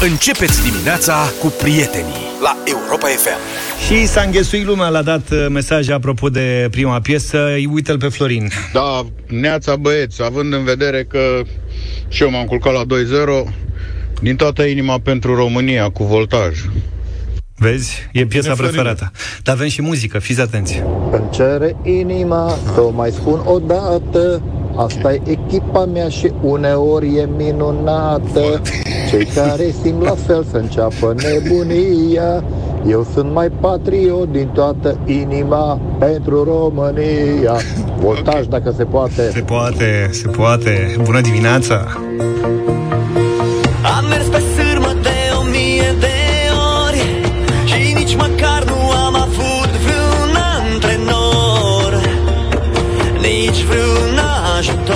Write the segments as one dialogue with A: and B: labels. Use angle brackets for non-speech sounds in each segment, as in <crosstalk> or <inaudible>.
A: Începeți dimineața cu prietenii la Europa FM.
B: Și s-a înghesuit lumea, l-a dat uh, mesaj apropo de prima piesă. Uite-l pe Florin.
C: Da, neața băieți, având în vedere că și eu m-am culcat la 2-0, din toată inima pentru România, cu voltaj.
B: Vezi? E piesa
C: Bine, Florin.
B: preferată. Dar avem și muzică, fiți atenți.
D: Îmi cere inima, să o mai spun o dată Asta e echipa mea și uneori e minunată. Cei care simt la fel să înceapă nebunia. Eu sunt mai patriot din toată inima pentru România. Voltaj dacă se poate.
B: Se poate, se poate. Bună dimineața!
E: Am mers pe sârmă de o mie de ori Și nici măcar nu am avut vreun antrenor. Nici vreun je te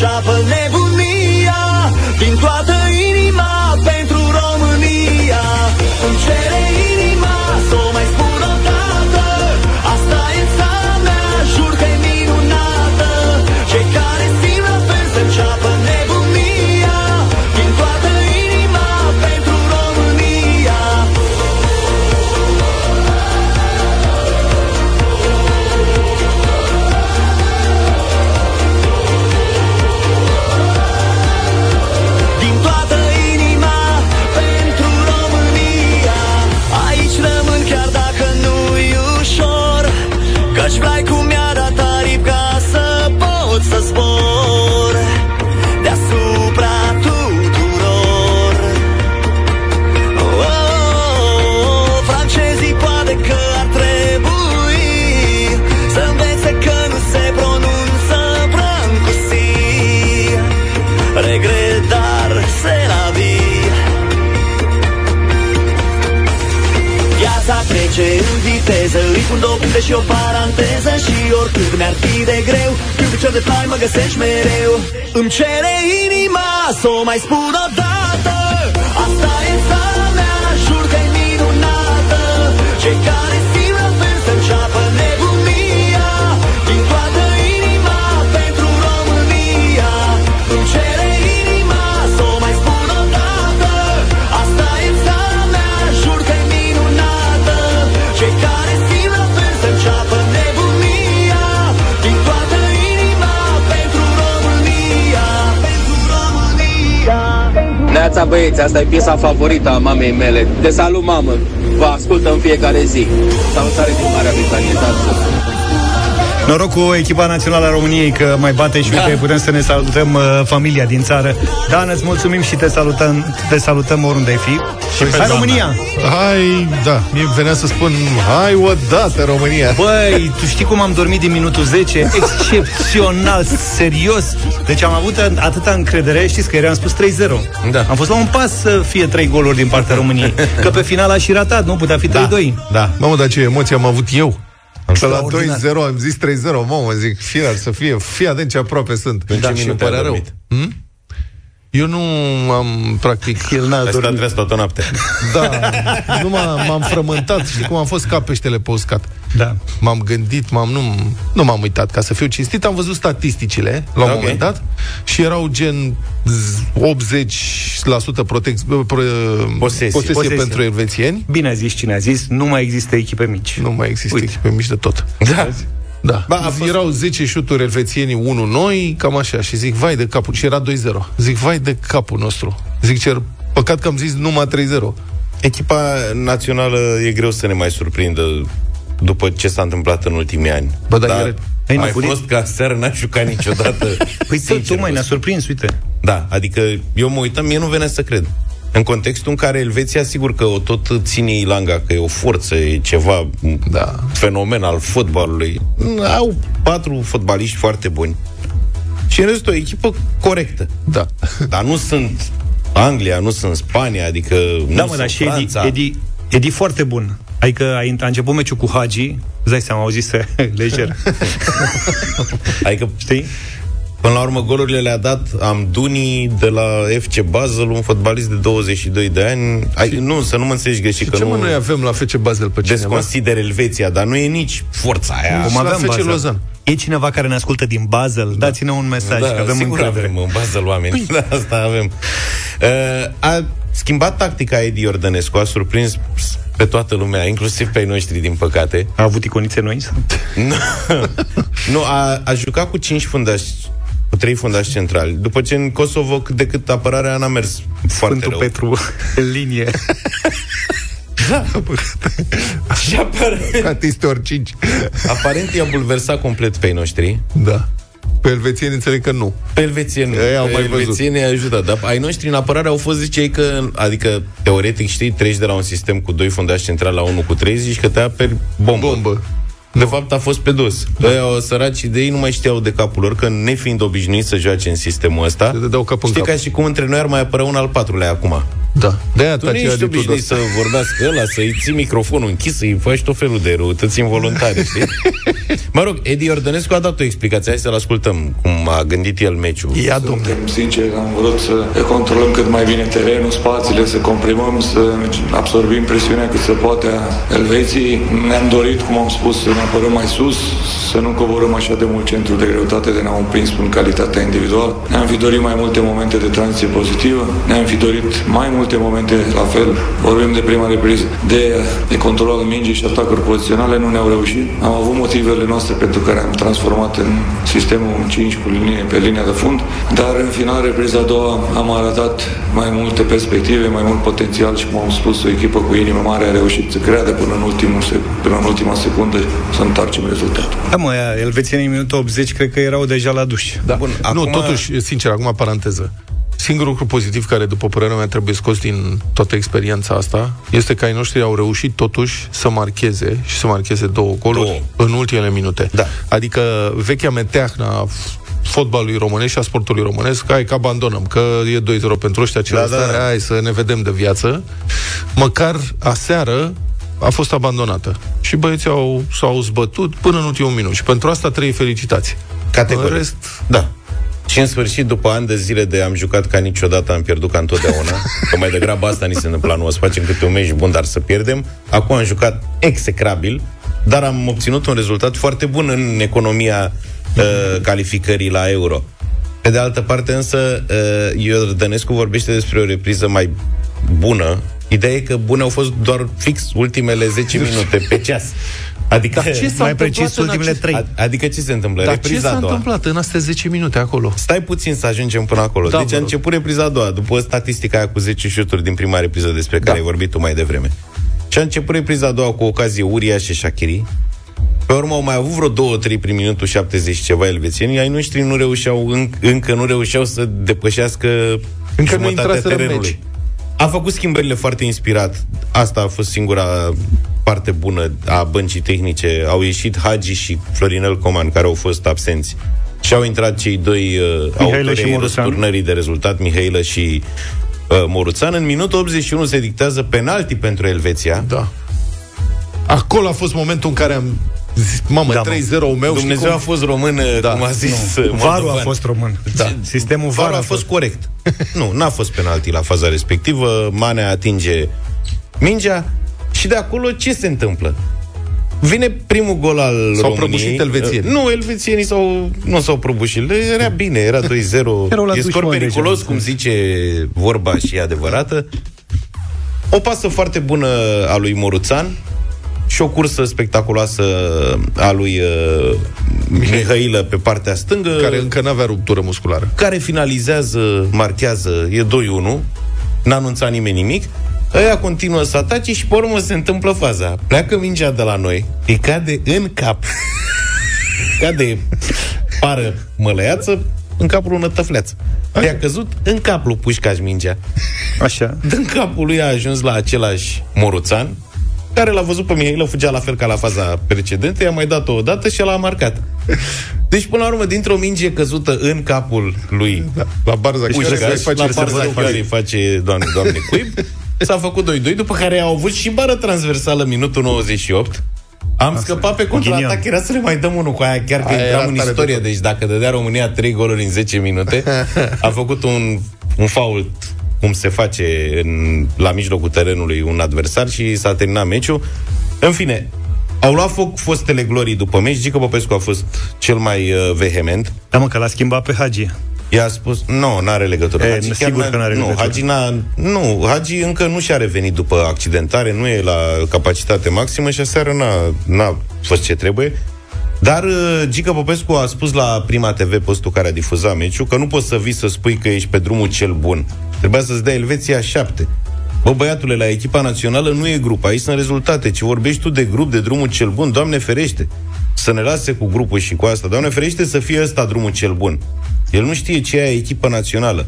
E: la fel asta e
F: piesa favorită a mamei mele. Te salut, mamă! Vă ascultă în fiecare zi. Salutare din Marea Britanie, da,
B: Noroc cu echipa națională a României că mai bate și uite, putem să ne salutăm uh, familia din țară. Dan, îți mulțumim și te salutăm, te salutăm oriunde ai fi. Și
G: pe
B: Hai
G: doamna.
B: România!
G: Hai, da, mie venea să spun Hai odată România
B: Băi, tu știi cum am dormit din minutul 10? Excepțional, serios. Deci am avut atâta încredere, știți că ieri am spus 3-0.
G: Da.
B: Am fost la un pas să fie 3 goluri din partea României. Că pe final a și ratat, nu? Putea fi 3-2.
G: Da, mamă, dar ce emoție am avut eu Că la
B: Extraordinar.
G: 2-0 am zis 3-0 Mamă, zic, fie ar să fie Fii atent ce aproape sunt
H: În ce
G: și
H: minute
G: îmi părea
H: ai
G: rău
H: dormit?
G: Hmm? Eu nu am, practic
B: El n-a
H: Ai stat
B: dormit.
H: treaz toată noaptea.
G: Da, nu m-am, m-am frământat Știi cum am fost ca peștele pe uscat
B: Da.
G: M-am gândit, m-am, nu, nu m-am uitat Ca să fiu cinstit, am văzut statisticile La un
H: Ok.
G: moment dat Și erau gen z- 80% protec, pro, posesie,
H: Posesie.
G: posesie
B: Posesie.
G: pentru elvețieni
B: Bine a zis cine a zis, nu mai există echipe mici.
G: Nu mai există
B: Uite.
G: echipe mici de tot
H: Da.
G: Da.
H: Ba, a fost-
G: Erau 10 șuturi elvețienii, 1 noi, cam așa. Și zic, vai de capul. Și era 2-0. Zic, vai de capul nostru. Zic, cer, păcat că am zis numai 3-0.
H: Echipa națională e greu să ne mai surprindă după ce s-a întâmplat în ultimii ani.
G: Bă, dar
H: Dar
G: ieri-
B: Ai
H: mai
B: nebunit?
H: fost ca seară n-a jucat niciodată.
B: Păi
H: Sincer
B: tocmai
H: vă
B: ne-a
H: spun.
B: surprins, uite.
H: Da, adică eu mă uitam, mie nu venea să cred. În contextul în care Elveția, sigur că o tot ține Ilanga, că e o forță, e ceva
G: Da.
H: fenomen al fotbalului. Au patru fotbaliști foarte buni. Și în rest o echipă corectă.
G: Da.
H: Dar nu sunt Anglia, nu sunt Spania, adică nu
B: Da, mă,
H: sunt
B: dar și Edi,
H: Franța.
B: Edi, Edi foarte bun. Adică a, a început meciul cu Hagi, îți dai seama, au zis <laughs> lejer.
H: Adică,
B: Știi?
H: Până la urmă, golurile le-a dat Amduni de la FC Basel, un fotbalist de 22 de ani. Ai, nu, să nu mă înțelegi greșit, că
G: Ce mă,
H: nu
G: noi avem la FC Basel pe cineva?
H: desconsider Elveția, dar nu e nici forța aia.
G: Și
B: Cum
G: la
B: avem
G: FC
B: Basel.
G: Lozan.
B: E cineva care ne ascultă din Basel? Da. Dați-ne un mesaj, că avem
H: sigur
B: încredere.
H: avem în Basel oameni. Da, asta avem. Uh, a schimbat tactica Edi Iordănescu, a surprins pe toată lumea, inclusiv pe ai noștri, din păcate.
B: A avut iconițe noi? sau? <laughs>
H: Nu, nu a, a jucat cu cinci fundași cu trei fundași centrali. După ce în Kosovo cât de cât apărarea n-a mers foarte
B: Sfântul
H: rău.
B: Petru <laughs> în linie.
H: Și aparent,
G: Catistor 5.
H: aparent i-a bulversat complet pe ai noștri.
G: Da. Pe elvețieni înțeleg că nu.
H: Pe elvețieni,
G: Ei au
H: pe
G: mai văzut.
H: elvețieni a ajutat. Dar ai noștri în apărare au fost, zicei că, adică, teoretic, știi, treci de la un sistem cu doi fundași centrali la unul cu trei, zici că te-a pe bombă.
G: Bombă.
H: De fapt, a fost pe dos. Da. Ăia, o săraci de ei nu mai știau de capul lor, că nefiind obișnuiți să joace în sistemul ăsta,
G: Se dădeau cap în
H: știi
G: cap.
H: ca și cum între noi ar mai apărea un al patrulea acum.
G: Da. De-aia
H: Tu nu
G: taci
H: ești
G: Adi
H: obișnuit
G: Tudor.
H: să vorbească ăla, să-i ții microfonul închis, să-i faci tot felul de răutăți involuntare, știi? <laughs> mă rog, Edi Iordănescu a dat o explicație, hai să-l ascultăm, cum a gândit el meciul.
G: Ia, domne.
I: Suntem sinceri, am vrut să controlăm cât mai bine terenul, spațiile, să comprimăm, să absorbim presiunea cât se poate a Elveției. Ne-am dorit, cum am spus, să ne apărăm mai sus, să nu coborâm așa de mult centrul de greutate de ne-am împins în calitatea individuală. Ne-am fi dorit mai multe momente de tranziție pozitivă, ne-am fi dorit mai multe momente la fel. Vorbim de prima repriză de, de control al mingii și atacuri poziționale, nu ne-au reușit. Am avut motivele noastre pentru care am transformat în sistemul 5 cu linie, pe linia de fund, dar în final, repriza a doua, am arătat mai multe perspective, mai mult potențial și, cum am spus, o echipă cu inimă mare a reușit să creadă până în, ultimul, sec- până în ultima secundă să întoarcem rezultatul.
B: Da, mă, aia, elvețienii în minutul 80 cred că erau deja la duș.
G: Da.
H: Bun,
G: Bun, nu,
H: acum-
G: totuși, sincer, acum paranteză. Singurul lucru pozitiv care, după părerea mea, trebuie scos din toată experiența asta este că ai noștri au reușit totuși să marcheze și să marcheze două goluri
H: Două.
G: în ultimele minute.
H: Da.
G: Adică vechea meteahnă a f- fotbalului românesc și a sportului românesc, hai că abandonăm, că e 2-0 pentru ăștia ce
H: Da,
G: da,
H: da, da.
G: hai să ne vedem de viață. Măcar aseară a fost abandonată. Și băieții au, s-au zbătut până în ultimul minut. Și pentru asta trei felicitați.
H: Categoric.
G: În rest,
H: Da. Și în sfârșit, după ani de zile de am jucat ca niciodată, am pierdut ca întotdeauna, <laughs> că mai degrabă asta ni se întâmpla, nu o să facem câte un meci bun, dar să pierdem. Acum am jucat execrabil, dar am obținut un rezultat foarte bun în economia uh, calificării la euro. Pe de altă parte, însă, uh, Iordănescu vorbește despre o repriză mai bună. Ideea e că bune au fost doar fix ultimele 10 minute pe ceas. <laughs> Adică,
G: Dar ce s-a
B: Mai
G: întâmplat
B: precis,
G: în
B: ultimele
G: acest-
B: trei.
H: a- adică ce se întâmplă?
G: Dar ce
H: Repriza
G: s-a
H: a doua.
G: întâmplat în astea 10 minute acolo?
H: Stai puțin să ajungem până acolo.
G: Da,
H: deci
G: vă
H: a
G: rog.
H: început repriza a doua, după statistica aia cu 10 șuturi din prima repriză despre care
G: Da.
H: ai vorbit tu mai devreme. Și a început repriza a doua cu ocazie uriașe Shakiri. Pe urmă au mai avut vreo două, trei prin minutul 70 și ceva elvețieni. Ai noștri nu reușeau, înc- încă nu reușeau să depășească
G: Încă nu
H: jumătatea
G: intraseră în
H: terenului.
G: meci.
H: A făcut schimbările foarte inspirat. Asta a fost singura parte bună a băncii tehnice. Au ieșit Hagi și Florinel Coman, care au fost absenți. Și au intrat cei doi uh, autori
B: și
H: ai
B: Moruțan.
H: răsturnării de rezultat, Mihailă și uh, Moruțan. În minutul 81 se dictează penalti pentru Elveția.
G: Da. Acolo a fost momentul în care am zis, mamă,
B: Da,
G: da,
B: mă.
G: 3-0 meu
H: Dumnezeu
G: știi
H: a fost român, uh,
G: Da.
H: cum a zis uh,
B: Varul a
H: Moldovan.
B: fost român.
H: Da.
B: Sistemul
H: Varul
B: VAR
H: a fost corect. nu, n-a fost penalti la faza respectivă. Manea atinge mingea și de acolo ce se întâmplă? Vine primul gol al
G: S-au
H: României.
G: prăbușit elvețienii.
H: Nu, elvețienii s-au, nu s-au prăbușit. Le Era bine, era <laughs> 2-0.
B: Erau la
H: e
B: duș,
H: scor
B: mă,
H: periculos,
B: deja.
H: cum zice vorba și e adevărată. O pasă foarte bună a lui Moruțan și o cursă spectaculoasă a lui uh, Mihailă pe partea stângă
G: Care încă n-avea ruptură musculară.
H: care finalizează, marchează, e 2-1, n-a anunțat nimeni nimic, ăia continuă să atace și pe urmă se întâmplă faza. Pleacă mingea de la noi, îi cade în cap. <laughs> cade pară mălăiață în capul ună tăfleață. I-a căzut în cap lui Pușcaș mingea.
B: Așa.
H: Din capul lui a ajuns la același moruțan, care l-a văzut pe Mihailă, fugea la fel ca la faza precedentă, i-a mai dat-o o dată și l-a marcat. <laughs> Deci, până la urmă, dintr-o minge căzută în capul lui
G: Da, la Barza
H: Uite,
G: care
H: care
G: se face
H: la
G: reserva
H: Barza
G: de
H: care îi face, doamne, doamne, cuib, s-a făcut 2-2, după care au avut și bară transversală minutul 98, am Asta. scăpat pe contraatac,
B: Ghinion.
H: era să le mai dăm unul cu aia, chiar că
G: Aia era
H: intram în
G: tare de
H: istorie.
G: tot.
H: Deci dacă dădea România 3 goluri în 10 minute, <laughs> a făcut un, un fault cum se face în, la mijlocul terenului un adversar și s-a terminat meciul. În fine, au luat foc fostele glorii după meci. Gică Popescu a fost cel mai uh, vehement.
B: Da, mă, că l-a schimbat pe Hagi.
H: I-a spus, nu, n-are legătură.
B: E,
H: Hagi chiar
B: sigur
H: n-a-
B: că n-are
H: nu,
B: legătură.
H: Hagi n-a, nu, Hagi încă nu și-a revenit după accidentare, nu e la capacitate maximă și aseară n-a, n-a fost ce trebuie. Dar uh, Gică Popescu a spus la Prima TV, postul care a difuzat meciul, că nu poți să vii să spui că ești pe drumul cel bun. Trebuia să-ți dea Elveția șapte. Bă, băiatule, la echipa națională nu e grup, aici sunt rezultate. Ce vorbești tu de grup, de drumul cel bun, Doamne ferește. Să ne lase cu grupul și cu asta. Doamne ferește să fie ăsta drumul cel bun. El nu știe ce e echipa națională.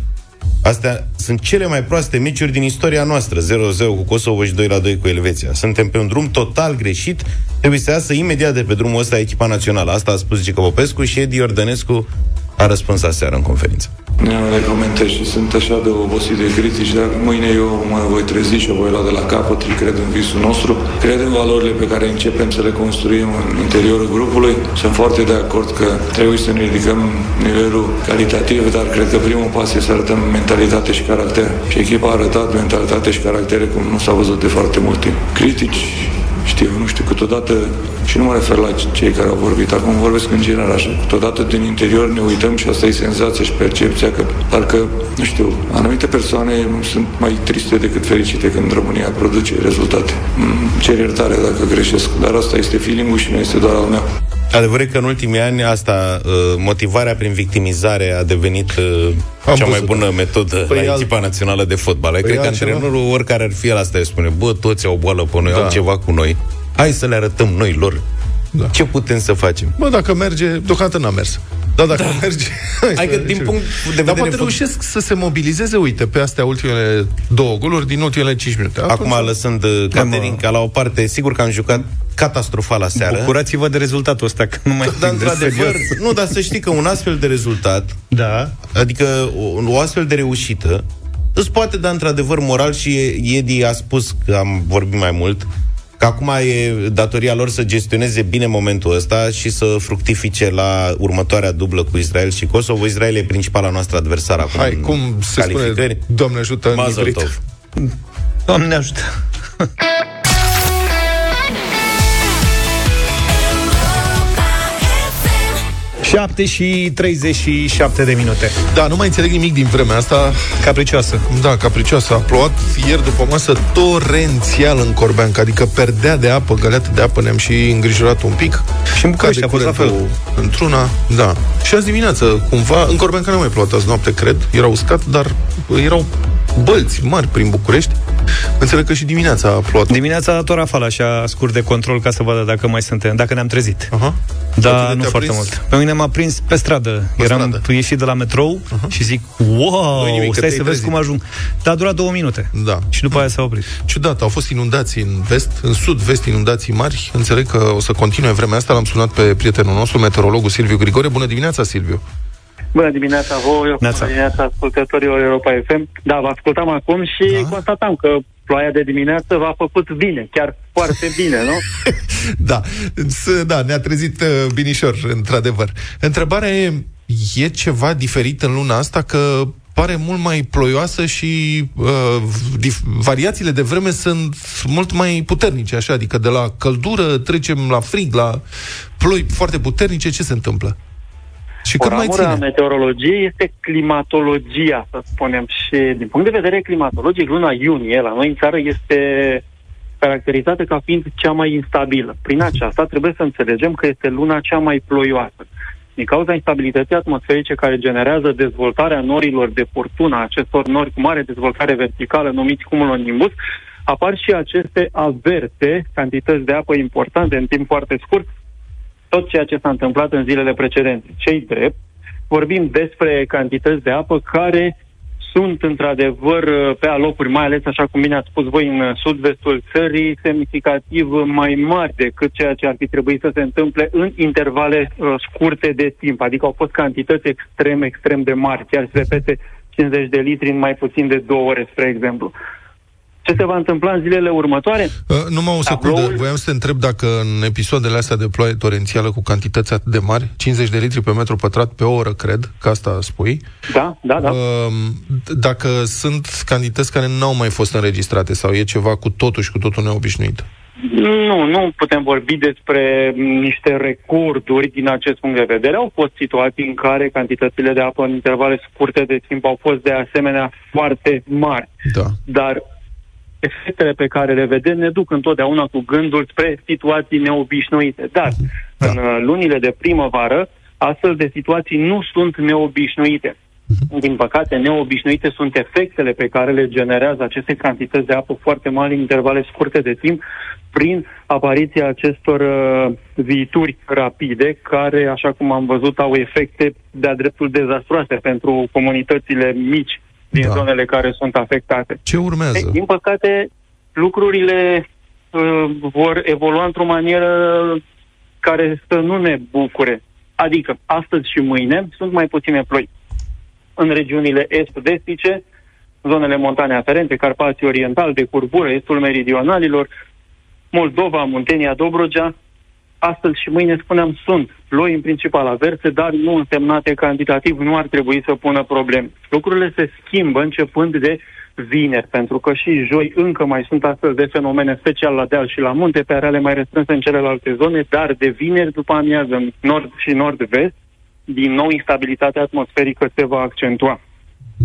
H: Astea sunt cele mai proaste meciuri din istoria noastră. 0-0 cu Kosovo și 2-2 cu Elveția. Suntem pe un drum total greșit. Trebuie să iasă imediat de pe drumul ăsta echipa națională. Asta a spus Gică Popescu și Edi Ordănescu a răspuns aseară în conferință.
I: Nu le comentez și sunt așa de obosit de critici, dar mâine eu mă voi trezi și o voi lua de la capăt și cred în visul nostru. Cred în valorile pe care începem să le construim în interiorul grupului. Sunt foarte de acord că trebuie să ne ridicăm nivelul calitativ, dar cred că primul pas este să arătăm mentalitate și caracter. Și echipa a arătat mentalitate și caractere cum nu s-a văzut de foarte mult timp. Critici, știu, nu știu, câteodată, și nu mă refer la cei care au vorbit, acum vorbesc în general așa, câteodată din interior ne uităm și asta e senzația și percepția că parcă, nu știu, anumite persoane sunt mai triste decât fericite când România produce rezultate. Mm, Cer iertare dacă greșesc, dar asta este feeling și nu este doar al meu.
H: Adevărul e că în ultimii ani asta, uh, motivarea prin victimizare a devenit uh,
G: Am
H: cea mai
G: văzut,
H: bună
G: da.
H: metodă
G: Păi
H: la
G: alt-
H: echipa națională de fotbal. Păi Cred că
G: altceva?
H: antrenorul, oricare ar fi el, asta îi spune, bă, toți au boală pe noi,
G: Da.
H: au ceva cu noi. Hai să le arătăm noi lor
G: Da.
H: ce putem să facem.
G: Bă, dacă merge, deocamdată n-a mers. Da, dacă da. merge... <laughs>
H: Adică,
G: să-
H: din punct de
G: Dar
H: vedere
G: poate
H: fut-
G: reușesc să se mobilizeze, uite, pe astea ultimele două goluri din ultimele 5 minute.
H: Acum,
G: Atunci-
H: lăsând uh, Caterinca la o parte, sigur că am jucat catastrofal la seară.
B: Bucurați-vă de rezultatul ăsta, că nu mai <laughs>
H: Dar,
B: prindeți
H: într-adevăr,
B: serios.
H: nu, dar să știi că un astfel de rezultat,
B: Da.
H: adică o, o astfel de reușită, îți poate da într-adevăr moral și Edi a spus că am vorbit mai mult, că acum e datoria lor să gestioneze bine momentul ăsta și să fructifice la următoarea dublă cu Israel și Kosovo. Israel e principala noastră adversară acum
G: Hai,
H: în
G: cum se spune,
H: calificări.
G: Doamne ajută în
H: Mazel
G: ivrit.
H: tov.
B: Doamne ajută. <laughs> 7 și 37 de minute.
G: Da, nu mai înțeleg nimic din vremea asta.
B: Capricioasă.
G: Da, capricioasă. A plouat ieri după masă torențial în Corbeanca, adică perdea de apă, găleată de apă, ne-am și îngrijorat un pic.
B: Și în București
G: Cade
B: a fost la fel.
G: curentul Într-una, da. Și azi dimineață, cumva, în Corbeanca nu mai plouat azi noapte, cred. Era uscat, dar erau bălți mari prin București. Înțeleg că și dimineața a plouat.
B: Dimineața a dat o rafală așa scurt de control ca să vadă dacă mai suntem, dacă ne-am trezit.
G: Aha.
B: Da,
G: Pe tine
B: nu
G: te-a
B: foarte
G: prins?
B: mult. Pe mine m-a prins pe stradă.
G: Pe
B: Eram
G: stradă.
B: ieșit de la metrou și zic, wow,
G: Nu-i nimic, că
B: stai
G: te-ai
B: să vezi
G: trezit.
B: cum ajung. Dar a durat două minute.
G: Da.
B: Și după aia s-a oprit.
G: Ciudat, au fost inundații în vest, în sud-vest inundații mari. Înțeleg că o să continue vremea asta. L-am sunat pe prietenul nostru, meteorologul Silviu Grigore. Bună dimineața, Silviu!
J: Bună dimineața voi,
B: Neața.
J: bună dimineața ascultătorilor Europa FM. Da, vă ascultam acum și
G: Da.
J: da. constatam că ploaia de dimineață v-a făcut bine, chiar foarte bine, nu? <laughs>
G: Da, s- da, ne-a trezit uh, binișor, într-adevăr. Întrebarea e, e ceva diferit în luna asta că pare mult mai ploioasă și uh, dif- variațiile de vreme sunt mult mai puternice, așa, adică de la căldură trecem la frig, la ploi foarte puternice, ce se întâmplă? Și
J: O
G: cât mai
J: ramură a
G: ține?
J: meteorologiei este climatologia, să spunem. Și din punct de vedere climatologic, luna iunie la noi în țară este caracterizată ca fiind cea mai instabilă. Prin aceasta trebuie să înțelegem că este luna cea mai ploioasă. Din cauza instabilității atmosferice care generează dezvoltarea norilor de furtună, acestor nori cu mare dezvoltare verticală, numiți cumulonimbus, apar și aceste averte, cantități de apă importante în timp foarte scurt, tot ceea ce s-a întâmplat în zilele precedente. Cei drept, vorbim despre cantități de apă care sunt într-adevăr uh, pe alocuri, mai ales așa cum bine ați spus voi, în uh, sud-vestul țării, semnificativ mai mari decât ceea ce ar fi trebuit să se întâmple în intervale uh, scurte de timp. Adică au fost cantități extrem, extrem de mari, chiar și de peste 50 de litri în mai puțin de două ore, spre exemplu. Ce se va întâmpla în zilele următoare?
G: Uh, numai o secundă.
J: Tabloul-
G: Voiam să te întreb dacă în episoadele astea de ploaie torențială cu cantități atât de mari, 50 de litri pe metru pătrat pe oră, cred, că asta spui,
J: Da, da, da.
G: uh, dacă sunt cantități care nu au mai fost înregistrate sau e ceva cu totul și cu totul neobișnuit.
J: Nu, nu putem vorbi despre niște recorduri din acest punct de vedere. Au fost situații în care cantitățile de apă în intervale scurte de timp au fost de asemenea foarte mari.
G: Da.
J: Dar efectele pe care le vedem ne duc întotdeauna cu gândul spre situații neobișnuite. Dar
G: Da.
J: în uh, lunile de primăvară, astfel de situații nu sunt neobișnuite. Din păcate, neobișnuite sunt efectele pe care le generează aceste cantități de apă foarte mari în intervale scurte de timp prin apariția acestor uh, viituri rapide care, așa cum am văzut, au efecte de-a dreptul dezastroase pentru comunitățile mici din
G: Da.
J: zonele care sunt afectate.
G: Ce urmează?
J: Ei, din păcate, lucrurile uh, vor evolua într-o manieră care să nu ne bucure. Adică, astăzi și mâine sunt mai puține ploi. În regiunile est-estice, zonele montane aferente, Carpații Oriental, de curbură, estul meridionalilor, Moldova, Muntenia, Dobrogea, astăzi și mâine, spuneam, sunt ploi în principal averse, dar nu însemnate cantitativ, nu ar trebui să pună probleme. Lucrurile se schimbă începând de vineri, pentru că și joi încă mai sunt astfel de fenomene, special la deal și la munte, pe areale mai restrânse în celelalte zone, dar de vineri după amiază, în nord și nord-vest, din nou instabilitatea atmosferică se va accentua.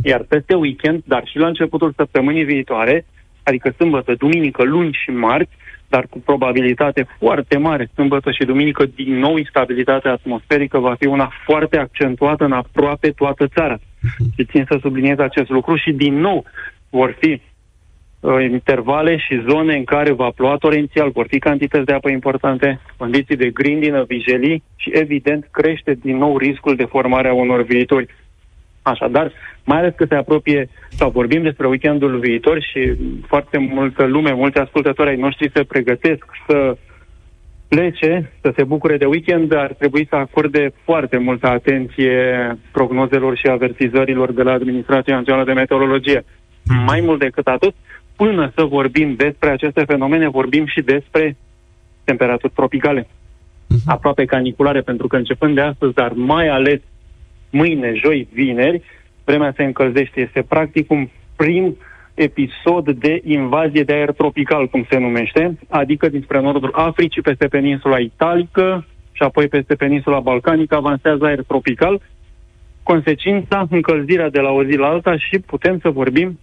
J: Iar peste weekend, dar și la începutul săptămânii viitoare, adică sâmbătă, duminică, luni și marți, dar cu probabilitate foarte mare, sâmbătă și duminică, din nou instabilitatea atmosferică va fi una foarte accentuată în aproape toată țara. Și țin să subliniez acest lucru și din nou vor fi uh, intervale și zone în care va ploua torențial, vor fi cantități de apă importante, condiții de grindină, vijelii și, evident, crește din nou riscul de formare a unor viitori. Așadar, mai ales că se apropie, sau vorbim despre weekendul viitor și foarte multă lume, mulți ascultători ai noștri se pregătesc să plece, să se bucure de weekend, ar trebui să acorde foarte multă atenție prognozelor și avertizărilor de la Administrația Națională de Meteorologie. Mai mult decât atât, până să vorbim despre aceste fenomene, vorbim și despre temperaturi tropicale. Aproape caniculare, pentru că începând de astăzi, dar mai ales mâine, joi, vineri, vremea se încălzește. Este practic un prim episod de invazie de aer tropical, cum se numește, adică dinspre nordul Africii, peste peninsula italică și apoi peste peninsula balcanică avansează aer tropical. Consecința, încălzirea de la o zi la alta și putem să vorbim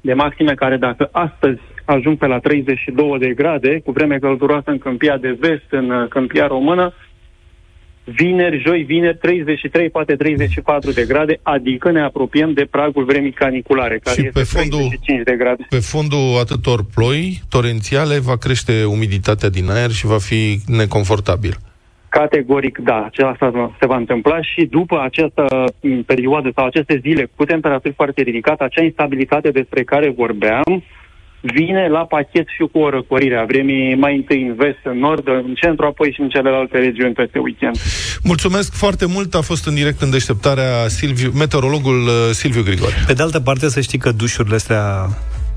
J: de maxime care dacă astăzi ajung pe la 32 de grade, cu vreme călduroasă în câmpia de vest, în uh, câmpia română, vineri, joi, vineri, 33, poate 34 de grade, adică ne apropiem de pragul vremii caniculare, care
G: Și
J: este
G: pe fondul-
J: 35 de grade.
G: Pe fondul atâtor ploi torențiale va crește umiditatea din aer și va fi neconfortabil.
J: Categoric, da, asta se va întâmpla și după această m, perioadă sau aceste zile cu temperaturi foarte ridicate, acea instabilitate despre care vorbeam, vine la pachet și cu o răcorire a vremii mai întâi în vest, în nord, în centru, apoi și în celelalte regiuni peste weekend.
G: Mulțumesc foarte mult, a fost în direct în deșteptarea Silviu, meteorologul uh, Silviu Grigore.
B: Pe de altă parte, să știi că dușurile astea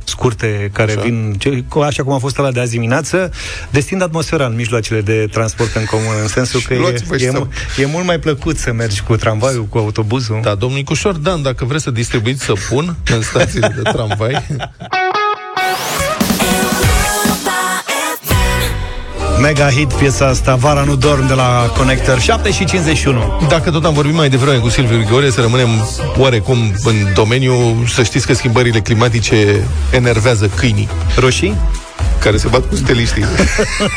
B: scurte care
G: Așa.
B: vin, ce, așa cum a fost la de azi dimineață, destind atmosfera în mijloacele de transport în comun, în sensul că e,
G: Luați-vă și
B: e,
G: să-
B: mu- e mult mai plăcut să mergi cu tramvaiul, cu autobuzul.
G: Da, domnul Nicușor Dan, dacă vreți să distribuiți să pun în stațiile de tramvai, <laughs>
B: Mega hit piesa asta, Vara nu dorm de la Connector, 7 și 51.
G: dacă tot am vorbit mai devreme cu Silviu Grigore, să rămânem oarecum în domeniu, să știți că schimbările climatice enervează câinii
B: Roșii?
G: care se bat cu steliștii.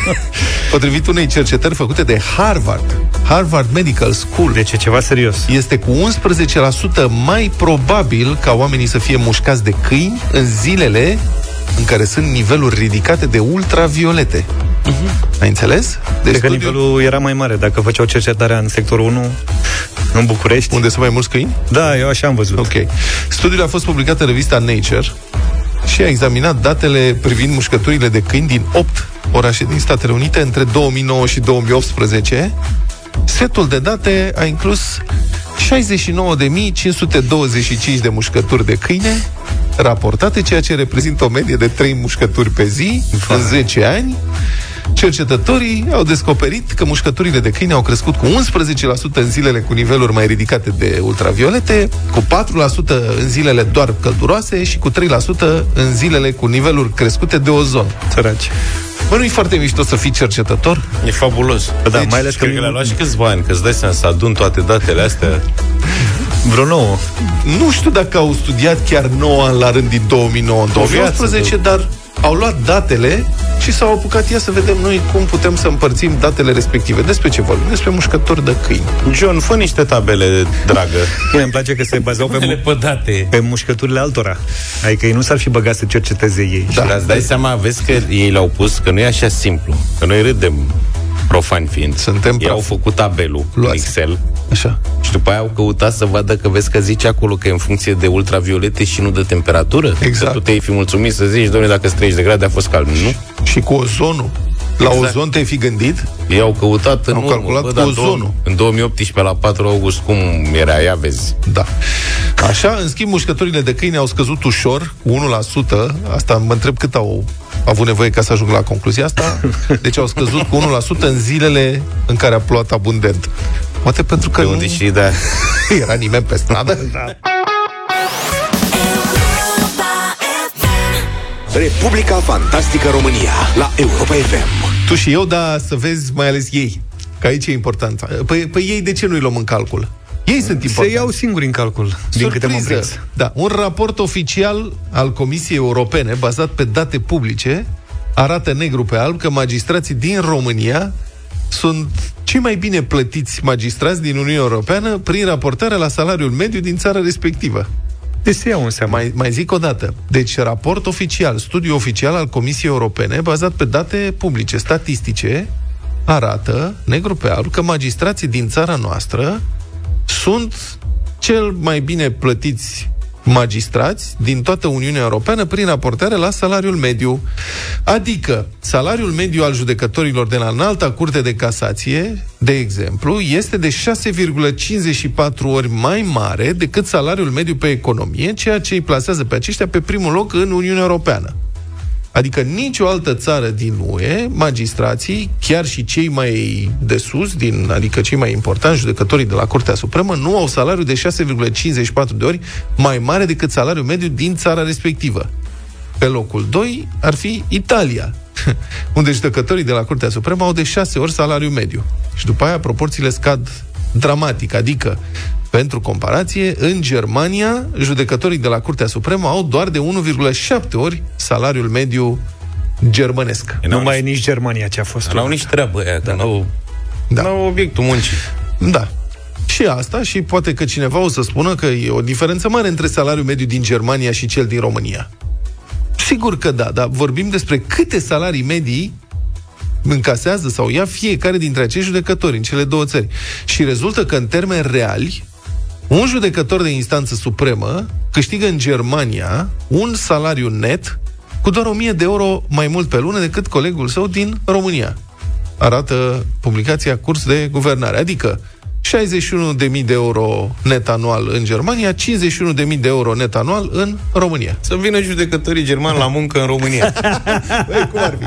G: <laughs> Potrivit unei cercetări făcute de Harvard, Harvard Medical School,
B: Deci e ceva serios.
G: este cu 11% mai probabil ca oamenii să fie mușcați de câini în zilele în care sunt niveluri ridicate de ultraviolete. Ai înțeles?
B: Deci că nivelul era mai mare. Dacă făceau cercetarea în sectorul 1, în București...
G: Unde sunt mai mulți câini?
B: Da, eu așa am văzut.
G: Ok. Studiul a fost publicat în revista Nature și a examinat datele privind mușcăturile de câini din 8 orașe din Statele Unite între 2009 și 2018. Setul de date a inclus 69.525 de mușcături de câine raportate, ceea ce reprezintă o medie de 3 mușcături pe zi în 10 ani. Cercetătorii au descoperit că mușcăturile de câine au crescut cu 11% în zilele cu niveluri mai ridicate de ultraviolete, cu 4% în zilele doar călduroase și cu 3% în zilele cu niveluri crescute de ozon.
B: Săraci.
G: Bă, nu-i foarte mișto să fii cercetător?
H: E fabulos.
B: Da, mai ales că
H: Cred că le-a luat și câțiva ani, că îți dai seama să adun toate datele astea.
B: Vreo nouă.
G: Nu știu dacă au studiat chiar 9 ani la rând din 2009 în 2018, dar au luat datele și s-au apucat ia să vedem noi cum putem să împărțim datele respective. Despre ce vorbim? Despre mușcători de câini.
H: John, fă niște tabele, dragă.
B: Bine, îmi place că se bazau pe,
H: Tabele pe date.
B: pe mușcăturile altora. Adică ei nu s-ar fi băgat să cerceteze ei.
H: Da, dar îți dai seama, vezi că ei l-au pus, că nu e așa simplu. Că noi râdem profani fiind.
G: Suntem
H: Ei au
G: praf.
H: făcut tabelul în
G: Luați.
H: Excel
G: Așa.
H: și după aia au căutat să vadă că vezi că zice acolo că e în funcție de ultraviolete și nu de temperatură.
G: Exact.
H: Că tu te-ai fi mulțumit să zici, domnule, dacă sunt 30 de grade a fost cald. Nu.
G: Și cu ozonul. La
H: Exact.
G: ozon te-ai fi gândit?
H: Ei au căutat în
G: Au
H: urmă,
G: calculat
H: bă,
G: cu
H: dar
G: ozonul.
H: două- În 2018, la 4 august, cum era ea, vezi?
G: Da. Așa, în schimb, mușcăturile de câine au scăzut ușor, cu 1%. Asta mă întreb cât au avut nevoie ca să ajung la concluzia asta. Deci au scăzut cu 1% în zilele în care a plouat abundent. Poate pentru că
H: De
G: nu
H: unde și da. <laughs>
G: era nimeni pe stradă. da.
A: Republica Fantastică România la Europa FM.
G: Tu și eu, da, să vezi mai ales ei. Că aici e important. Păi, păi ei de ce nu-i luăm în calcul? Ei sunt
B: Se
G: importanți.
B: iau singuri în calcul, din câte m-am
G: Surpriză.
B: prins.
G: Da, un raport oficial al Comisiei Europene, bazat pe date publice, arată negru pe alb că magistrații din România sunt cei mai bine plătiți magistrați din Uniunea Europeană prin raportarea la salariul mediu din țara respectivă.
B: Deci se iau în seamă.
G: Mai, mai zic o dată. Deci, raport oficial, studiu oficial al Comisiei Europene, bazat pe date publice, statistice, arată, negru pe alb, că magistrații din țara noastră sunt cel mai bine plătiți magistrați din toată Uniunea Europeană prin raportare la salariul mediu. Adică, salariul mediu al judecătorilor de la înalta curte de casație, de exemplu, este de 6,54 ori mai mare decât salariul mediu pe economie, ceea ce îi plasează pe aceștia pe primul loc în Uniunea Europeană. Adică nicio altă țară din UE, magistrații, chiar și cei mai de sus, din, adică cei mai importanti, judecătorii de la Curtea Supremă, nu au salariu de 6,54 de ori mai mare decât salariul mediu din țara respectivă. Pe locul 2 ar fi Italia, <laughs> unde judecătorii de la Curtea Supremă au de 6 ori salariu mediu. Și după aia proporțiile scad dramatic, adică pentru comparație, în Germania, judecătorii de la Curtea Supremă au doar de 1,7 ori salariul mediu germanesc.
B: Nu mai e nici Germania ce a fost.
H: N-au nici treabă aia, că n-au,
G: Da.
H: n-au obiectul muncii.
G: Da. Și asta, și poate că cineva o să spună că e o diferență mare între salariul mediu din Germania și cel din România. Sigur că da, dar vorbim despre câte salarii medii încasează sau ia fiecare dintre acești judecători în cele două țări. Și rezultă că în termeni reali, un judecător de instanță supremă câștigă în Germania un salariu net cu doar 1000 de euro mai mult pe lună decât colegul său din România. Arată publicația Curs de Guvernare. Adică 61.000 de euro net anual în Germania, 51.000 de euro net anual în România.
H: Să vină judecătorii germani la muncă în România. <laughs>
G: Băi, cum ar fi?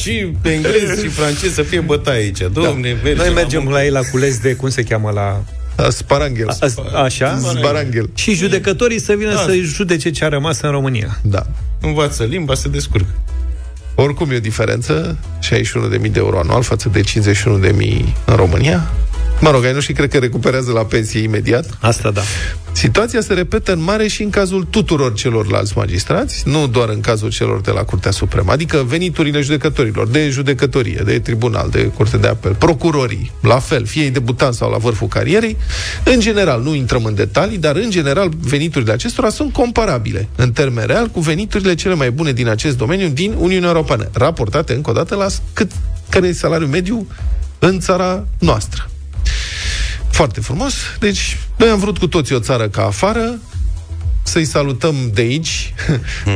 H: și pe englez și francez să fie bătaie aici. Domne, da.
B: Noi mergem la ei la cules de, cum se cheamă, la...
G: Sparanghel.
B: A, așa?
G: Sbaranghel.
B: Și judecătorii să vină
H: Da.
B: să judece ce a rămas în România.
G: Da.
H: Învață limba, se descurcă.
G: Oricum e o diferență, 61.000 de euro anual față de 51.000 în România. Mă rog, ai nu și cred că recuperează la pensie imediat.
B: Asta da.
G: Situația se repetă în mare și în cazul tuturor celorlalți magistrați, nu doar în cazul celor de la Curtea Supremă, adică veniturile judecătorilor, de judecătorie, de tribunal, de curte de apel, procurorii, la fel, fie ei debutanți sau la vârful carierei, în general, nu intrăm în detalii, dar în general veniturile acestora sunt comparabile, în termen real, cu veniturile cele mai bune din acest domeniu din Uniunea Europeană, raportate încă o dată la cât, care e salariul mediu în țara noastră. Foarte frumos. Deci, noi am vrut cu toții o țară ca afară, să-i salutăm de aici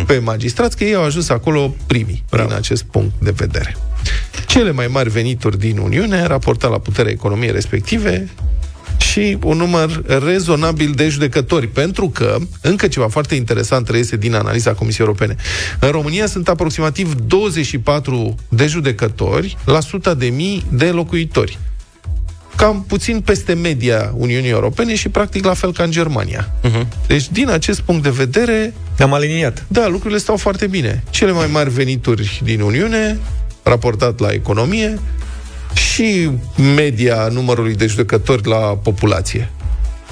G: pe magistrați, că ei au ajuns acolo primii, Bravo. din acest punct de vedere. Cele mai mari venituri din Uniune, raportat la puterea economiei respective, și un număr rezonabil de judecători, pentru că, încă ceva foarte interesant reiese din analiza Comisiei Europene, în România sunt aproximativ 24 de judecători la suta de mii de locuitori cam puțin peste media Uniunii Europene și practic la fel ca în Germania. Uh-huh. Deci, din acest punct de vedere...
B: Ne-am aliniat.
G: Da, lucrurile stau foarte bine. Cele mai mari venituri din Uniune, raportat la economie, și media numărului de judecători la populație.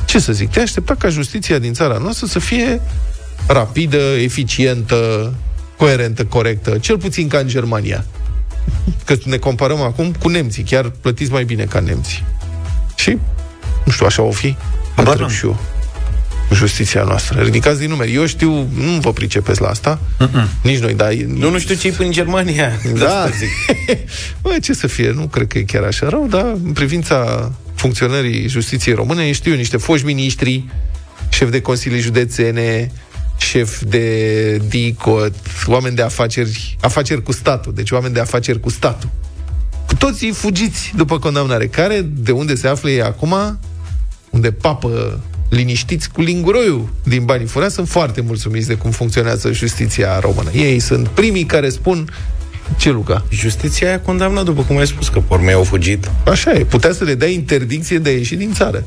G: Ce să zic, te aștepta ca justiția din țara noastră să fie rapidă, eficientă, coerentă, corectă, cel puțin ca în Germania. Că ne comparăm acum cu nemții, chiar plătiți mai bine ca nemții. Și, nu știu, așa o fi. Întreb și eu. Justiția noastră. Ridicați din numeri. Eu știu, nu vă pricepeți la asta. Mm-mm. Nici noi, dar...
H: Nu, nu știu ce în Germania. <laughs>
G: Da. zic. <laughs> Bă, ce să fie? Nu cred că e chiar așa rău, dar în privința funcționării justiției române, știu eu, niște foști miniștri, șef de consilii județene, șef de DICOT, oameni de afaceri, afaceri cu statul, deci oameni de afaceri cu statul. Cu toții fugiți după condamnare. Care, de unde se află ei acum, unde papă liniștiți cu linguroiul din banii furați, sunt foarte mulțumiți de cum funcționează justiția română. Ei sunt primii care spun ce, Luca?
H: Justiția a condamnat, după cum ai spus, că pormei au fugit.
G: Așa e. Putea să le dai interdicție de a ieși din țară.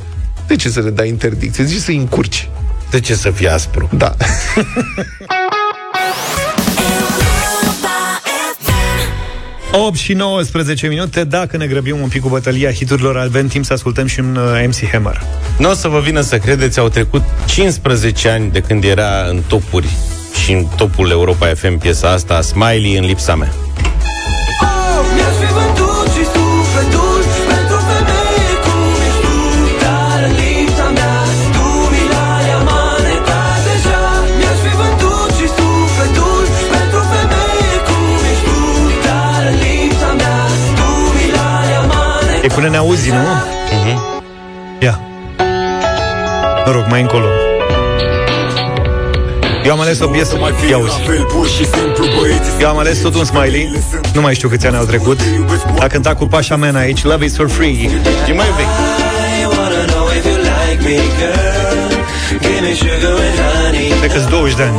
G: De ce să le dai interdicție? Zici să-i încurci.
H: De ce să fie aspru?
G: Da. <laughs>
B: 8 și 19 minute Dacă ne grăbim un pic cu bătălia hiturilor Avem timp să ascultăm și un uh, MC Hammer.
H: Nu o să vă vină să credeți Au trecut 15 ani de când era în topuri Și în topul Europa FM piesa asta Smiley în lipsa mea
B: până ne auzi, nu? Uh-huh. Ia. Mă rog, mai încolo. Eu am ales o piesă Ia uzi. Eu am ales tot un smiley Nu mai știu câți ani au trecut A cântat cu Pașa Mena aici Love is for free
H: E mai vechi
B: Cred că 20 de ani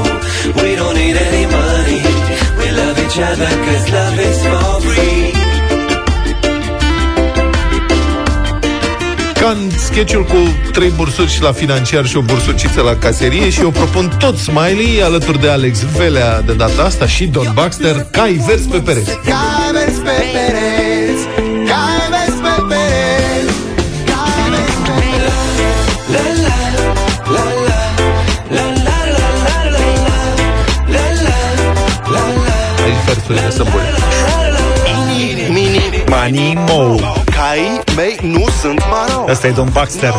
B: We don't need any money We love each other cause love is for free
G: ca în sketch cu trei bursuri și la financiar și o bursuciță la caserie și eu propun tot Smiley alături de Alex Velea de data asta și Don Baxter, cai vers pe pereți. Cai vers pe pereți, cai vers pe pereți, cai vers pe pereți. Aici versurile sunt bune.
B: Manimo
A: Caii mei nu sunt maro
B: Asta e Don Baxter.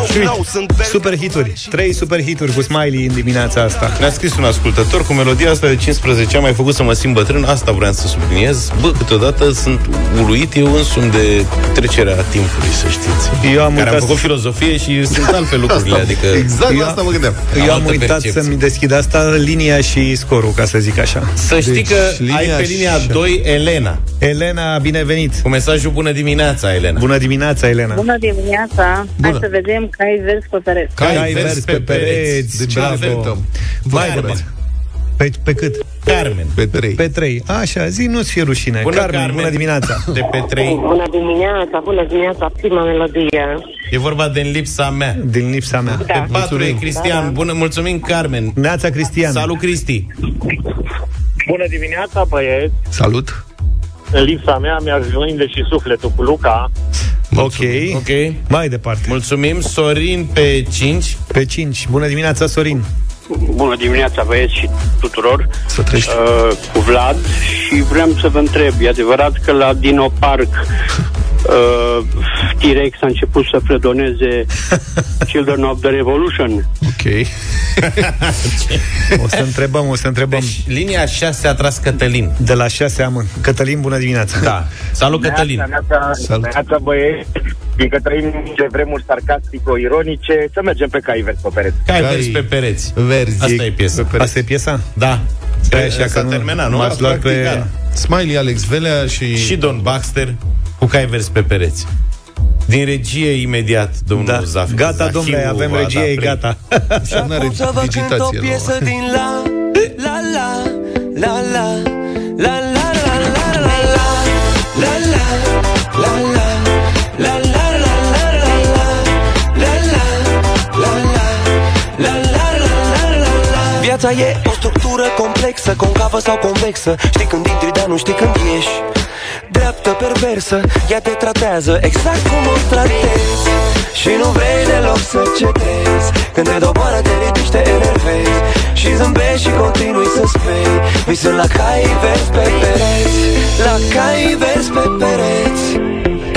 B: Super hituri Trei super hituri cu Smiley în dimineața asta.
H: Ne-a scris un ascultător Cu melodia asta de 15 ani Mai făcut să mă simt bătrân Asta vreau să subliniez. Bă, câteodată sunt uluit eu însumi de trecerea timpului, să știți.
B: Eu am
H: Care
B: uitat
H: am făcut filozofie și sunt altfel lucrurile Adică
G: Exact la
B: Eu-
G: asta mă gândeam.
B: Eu am
H: altă
B: uitat
H: percepție.
B: să-mi deschid asta Linia și scorul, ca să zic așa.
H: Să știi
G: Deci,
H: că
G: linia
H: ai pe linia
G: și-
H: 2 Elena.
B: Elena, binevenit.
H: Cu mesajul bună dimineața, Elena.
B: Bună dimineața, Elena
K: Bună dimineața!
G: Bună.
K: Hai să vedem cai verzi pe pereți.
G: Cai,
B: Cai vers pe pereți.
G: De ce
B: Bravo.
G: ne inventăm?
B: Vai,
H: Carmen.
B: bă. Pe, pe cât?
H: Carmen
G: Pe trei.
B: Pe trei. Așa, zi, nu-ți fie rușine.
H: Bună,
B: Carmen,
H: Carmen.
B: bună dimineața.
H: De pe 3
K: Bună dimineața, bună dimineața, prima melodie.
H: E vorba de în lipsa mea
B: Din lipsa mea.
K: Da.
H: Pe 4 e Cristian Bună, mulțumim, Carmen
B: Neața Cristian.
H: Salut, Cristi
J: Bună dimineața, băieți!
G: Salut!
J: În lipsa mea mi-aș vinde și sufletul cu Luca.
B: Ok.
H: Ok.
B: Mai departe.
H: Mulțumim, Sorin pe 5.
B: Pe 5. Bună dimineața, Sorin.
L: Bună dimineața, băieți și tuturor.
G: Să trăiești.
L: Uh, cu Vlad și vreau să vă întreb, e adevărat că la Dino Park uh, T-Rex a început să predoneze <laughs> Children of the Revolution?
G: Ok. <laughs>
B: O să întrebăm, o să întrebăm.
H: Deci, linia 6 a tras Cătălin.
B: De la 6 am. Cătălin, bună dimineața.
H: Da. Salut, Cătălin.
M: Neața,
G: Salut.
M: neața, băieți, fiindcă trăim niște vremuri sarcastico-ironice, să mergem pe cai verzi pe pereți.
H: Cai
G: Cai
H: verzi pe pereți.
G: verzi.
H: Asta e piesa.
B: Asta e piesa?
H: Da.
B: Stai așa că
H: S-a
B: nu-
H: terminat, nu?
B: m-ați luat
H: Practic,
B: pe-
H: gata.
G: Smiley, Alex Velea și...
H: Și Don Baxter cu cai verzi pe pereți. Din regie imediat, domnul
B: Da.
H: Zaf.
B: Gata,
H: Zahiu
B: domnule, avem
H: va
B: regie,
H: da
B: e
H: prim.
B: gata.
G: Și nu are
N: să vă cânt o
G: digitație
N: piesă
G: nouă.
N: din la La la La la La la la la la la La la La la La la la la la la La la La la La la la la la la Viața e o structură complexă Concavă sau convexă Știi când intri, dar nu știi când ieși Dreaptă, perversă Ea te tratează exact cum o tratezi. Și nu vrei deloc să cedezi Când te doboară, te ridici, te enervezi. Și zâmbești și continui să speri Visând la cai verzi pe pereți. La cai verzi pe pereți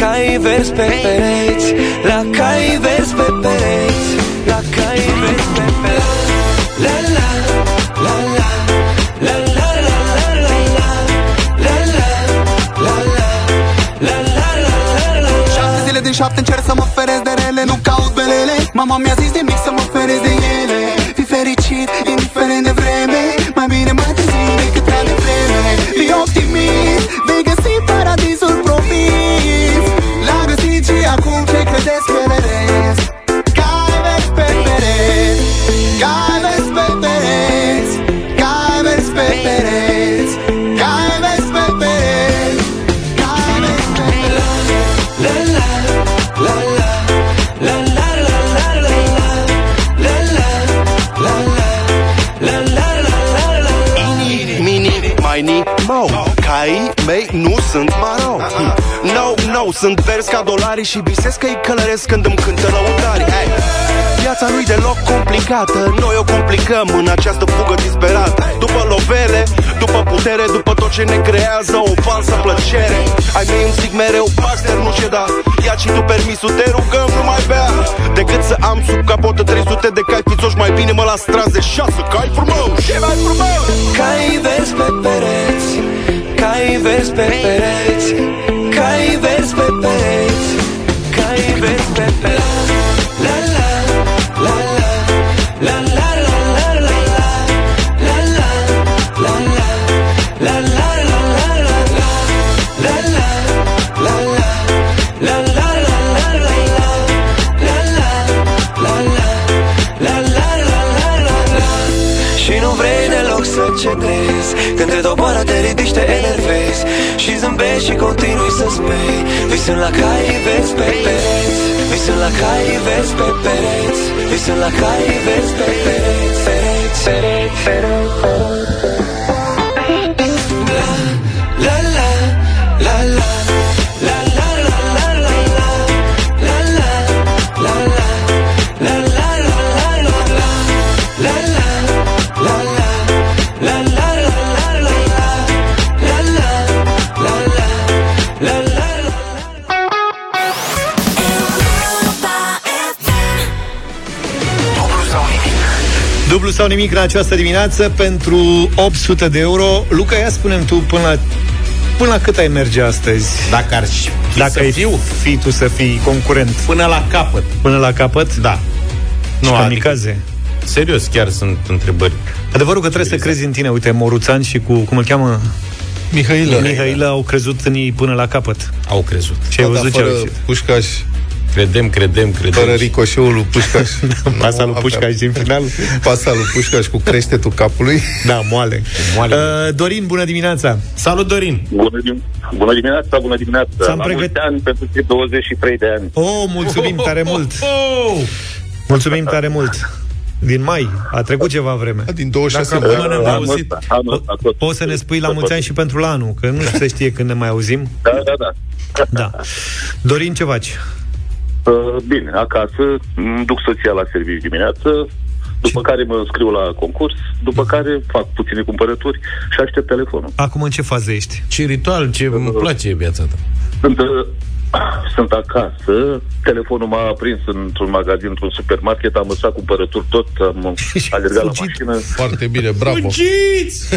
N: Cai verzi pe pereți. La cai verzi pe pereți La cai verzi pe pereți. La la La la
O: 2007 încerc să mă ferez de rele Nu caut belele. Mama mi-a zis de mic să
P: sunt verzi ca dolari Și visez că îi călăresc când îmi cântă lăutari hey. Viața nu-i deloc complicată Noi o complicăm în această fugă disperată. După lovele, după putere După tot ce ne creează o falsă plăcere. Ai mei îmi zic mereu, Baxter nu ceda Ia și tu permisul, te rugăm, nu mai bea. Decât să am sub capotă 300 de cai pițoși Mai bine mă las tras de șase cai frumos Ce mai frumos!
N: Cai verzi pe pereți Cai verzi pe pereți Cai verzi pe pereți Cai verzi pe pereți. La la La la La la la la la la La la La la La la la la la la La la La la La la la la la la La la La la La la la la la la Și nu vrei deloc să cedezi Când te doboară, te ridici, te enervezi Și zâmbești și continui să speri Visând la cai vezi pe pereți. Visând la cai vezi pe pereți. Visând la cai vezi pe pereți Pereți, pereți, pereți, pereți
B: Dublu sau nimic în această dimineață pentru 800 de euro. Luca, ia spunem tu până la, până la cât ai merge astăzi?
H: Dacă ar fi
B: Dacă
H: să
B: ai
H: fiu?
B: fi tu să fii concurent.
H: Până la capăt.
B: Până la capăt?
H: Da.
B: Nu,
H: adică-
B: kamikaze.
H: Serios, chiar sunt întrebări.
B: Adevărul că trebuie să crezi în tine. Uite, Moruțan și cu, cum îl cheamă?
G: Mihailă.
B: Mihailă au crezut în ei până la capăt.
H: Au crezut.
B: Și ai
G: Da,
B: văzut
G: dar
B: ce au
G: fără
B: ieșit.
G: Pușcaș,
H: Credem, credem, credem.
G: fără ricoșeul lui Pușcaș. <laughs>
B: Pasa lui
G: Nu
B: Pușcaș
G: aveam.
B: din final.
G: Pasa lui Pușcaș cu creștetul capului.
B: Da, moale.
H: Moale. <laughs>
B: Uh, Dorin, bună dimineața!
H: Salut, Dorin!
Q: Bună, dim- bună dimineața, bună dimineața.
B: S-am
Q: La
B: pregătit-
Q: mulți ani pentru cei 23 de ani.
B: Oh, mulțumim tare mult!
H: Oh!
B: Mulțumim tare mult! Din mai, a trecut ceva vreme.
G: Din 26
H: Dacă
G: mai.
H: până ne-am
Q: Anul
H: auzit.
Q: ăsta, anul ăsta, tot.
B: Poți să ne spui la mulți ani și pentru la anul, că nu se știe când ne mai auzim.
Q: Da, da, da.
B: Da. Dorin, ce faci?
Q: Uh, bine, acasă, îmi duc soția la serviciu dimineață, după care mă înscriu la concurs, după care fac puține cumpărături și aștept telefonul.
B: Acum în ce fază ești?
H: Ce ritual, ce îmi place viața ta.
Q: Sunt, uh, sunt acasă, telefonul m-a aprins într-un magazin, într-un supermarket, am lăsat cumpărături tot, am <laughs> alergat la mașină.
G: Foarte bine, bravo.
H: Fugiți!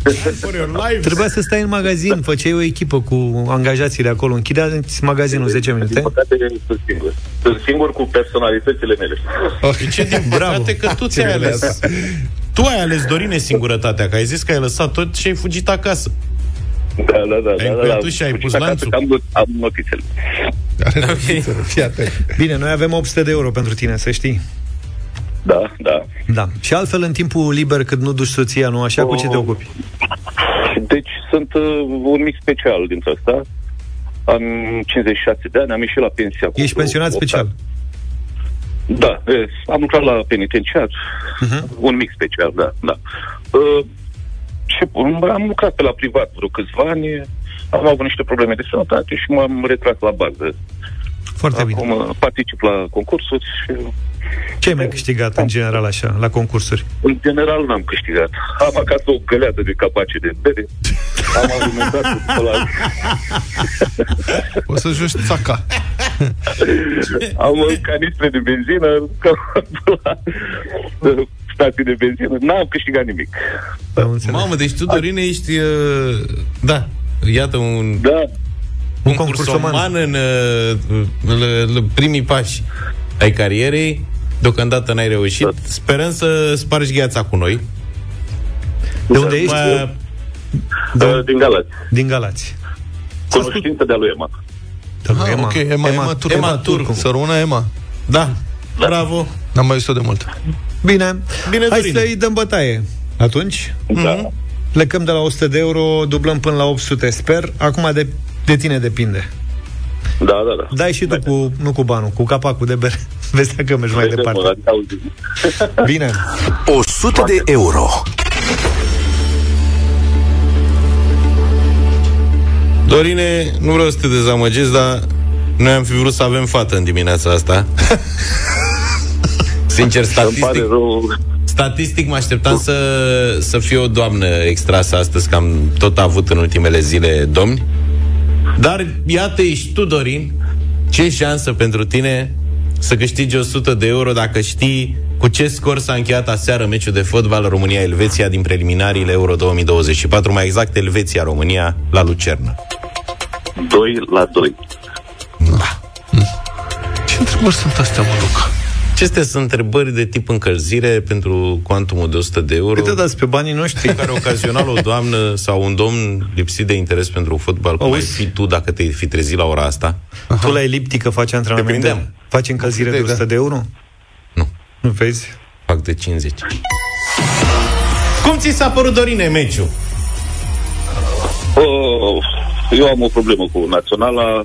H: <laughs>
B: Trebuia să stai în magazin, făceai o echipă cu angajații de acolo, închideați magazinul 10
Q: Din
B: minute.
Q: păcate, sunt singur. Sunt singur cu personalitățile mele.
H: De ce din păcate că tu ți-ai ales. Tu ai ales, Dorine, singurătatea, că ai zis că ai lăsat tot și ai fugit acasă.
Q: Da, da, da.
H: Ai
Q: da, da,
H: încuiat
Q: da.
H: tu și ai
Q: Fugit
H: pus
Q: acasă
H: lanțul?
Q: că Am, am notițele.
B: Bine, noi avem 800 de euro pentru tine, să știi.
Q: Da, da.
B: Da. Și altfel, în timpul liber, când nu duci soția, nu așa, cu ce te ocupi?
Q: Deci sunt uh, un mic special dintre ăsta. Am 56 de ani, am ieșit la pensia. cu
B: Ești pensionat
Q: opt
B: special.
Q: ani. Da, e, am lucrat la penitenciar.
B: Uh-huh.
Q: Un mic special, da, da. Uh, și um, am lucrat pe la privat vreo câțiva ani, am avut niște probleme de sănătate și m-am retras la bază.
B: Foarte
Q: Acum
B: bine.
Q: uh, particip la concursuri și
B: Ce ai mai câștigat în general așa, la concursuri?
Q: în general n-am câștigat. Am acasă o găleată de capace de bere, am argumentat cu la...
G: O să joci țaca.
Q: Am uh, canistre de benzină, cam la uh, stații de benzină, n-am câștigat nimic.
H: Mamă, deci tu, Dorine, ești... Uh, da, iată un...
Q: Da.
H: Un concursoman în, uh, în, în primii pași ai carierei. Deocamdată n-ai reușit. Sperăm să spargi gheața cu noi.
B: De unde ești?
Q: Da. Din Galați.
B: Din Galați.
Q: Cunoștință de-a lui Ema.
G: Ah, Ema. ok, Ema, Ema, Turcu.
H: Ema Turcu.
G: Să rămână Ema.
H: Da. Bravo.
G: N-am mai văzut de mult.
B: Bine.
H: Bine,
B: Hai
H: Dorine.
B: să-i dăm bătaie. Atunci?
Q: Da.
B: Plecăm de la 100 de euro, dublăm până la 800, sper. Acum de, de tine depinde.
Q: Da, da, da.
B: Dai și tu cu, nu cu banul, cu capacul de bere. <laughs> Vezi dacă mergi mai
Q: Vedem,
B: departe.
Q: mă, auzim. <laughs>
B: Bine.
A: 100 de euro.
H: Dorine, nu vreau să te dezamăgesc, dar noi am fi vrut să avem fată în dimineața asta. <laughs> Sincer, statistic,
Q: pare rău.
H: statistic mă așteptam să, să fie o doamnă extrasă astăzi, că am tot avut în ultimele zile domni. Dar iată, ești tu, Dorin. Ce șansă pentru tine să câștigi 100 de euro dacă știi cu ce scor s-a încheiat aseară meciul de fotbal România-Elveția din preliminariile Euro 2024, mai exact Elveția-România la Lucernă.
Q: 2 la 2.
G: Ce întrebări sunt astea, mă, Luca?
H: Acestea sunt întrebări de tip încălzire pentru cuantumul de 100 de euro.
B: Cât dați pe banii noștri?
H: În care ocazional o doamnă sau un domn lipsit de interes pentru fotbal, cum ai fi tu dacă te fi trezit la ora asta,
B: Tu la eliptică faci antrenamente?
H: prindeam.
B: Faci încălzire de 100 de euro?
H: Nu.
B: Nu vezi?
H: fac de 50. Cum ți s-a părut, Dorine, meciul?
Q: Uh, eu am o problemă cu naționala, uh,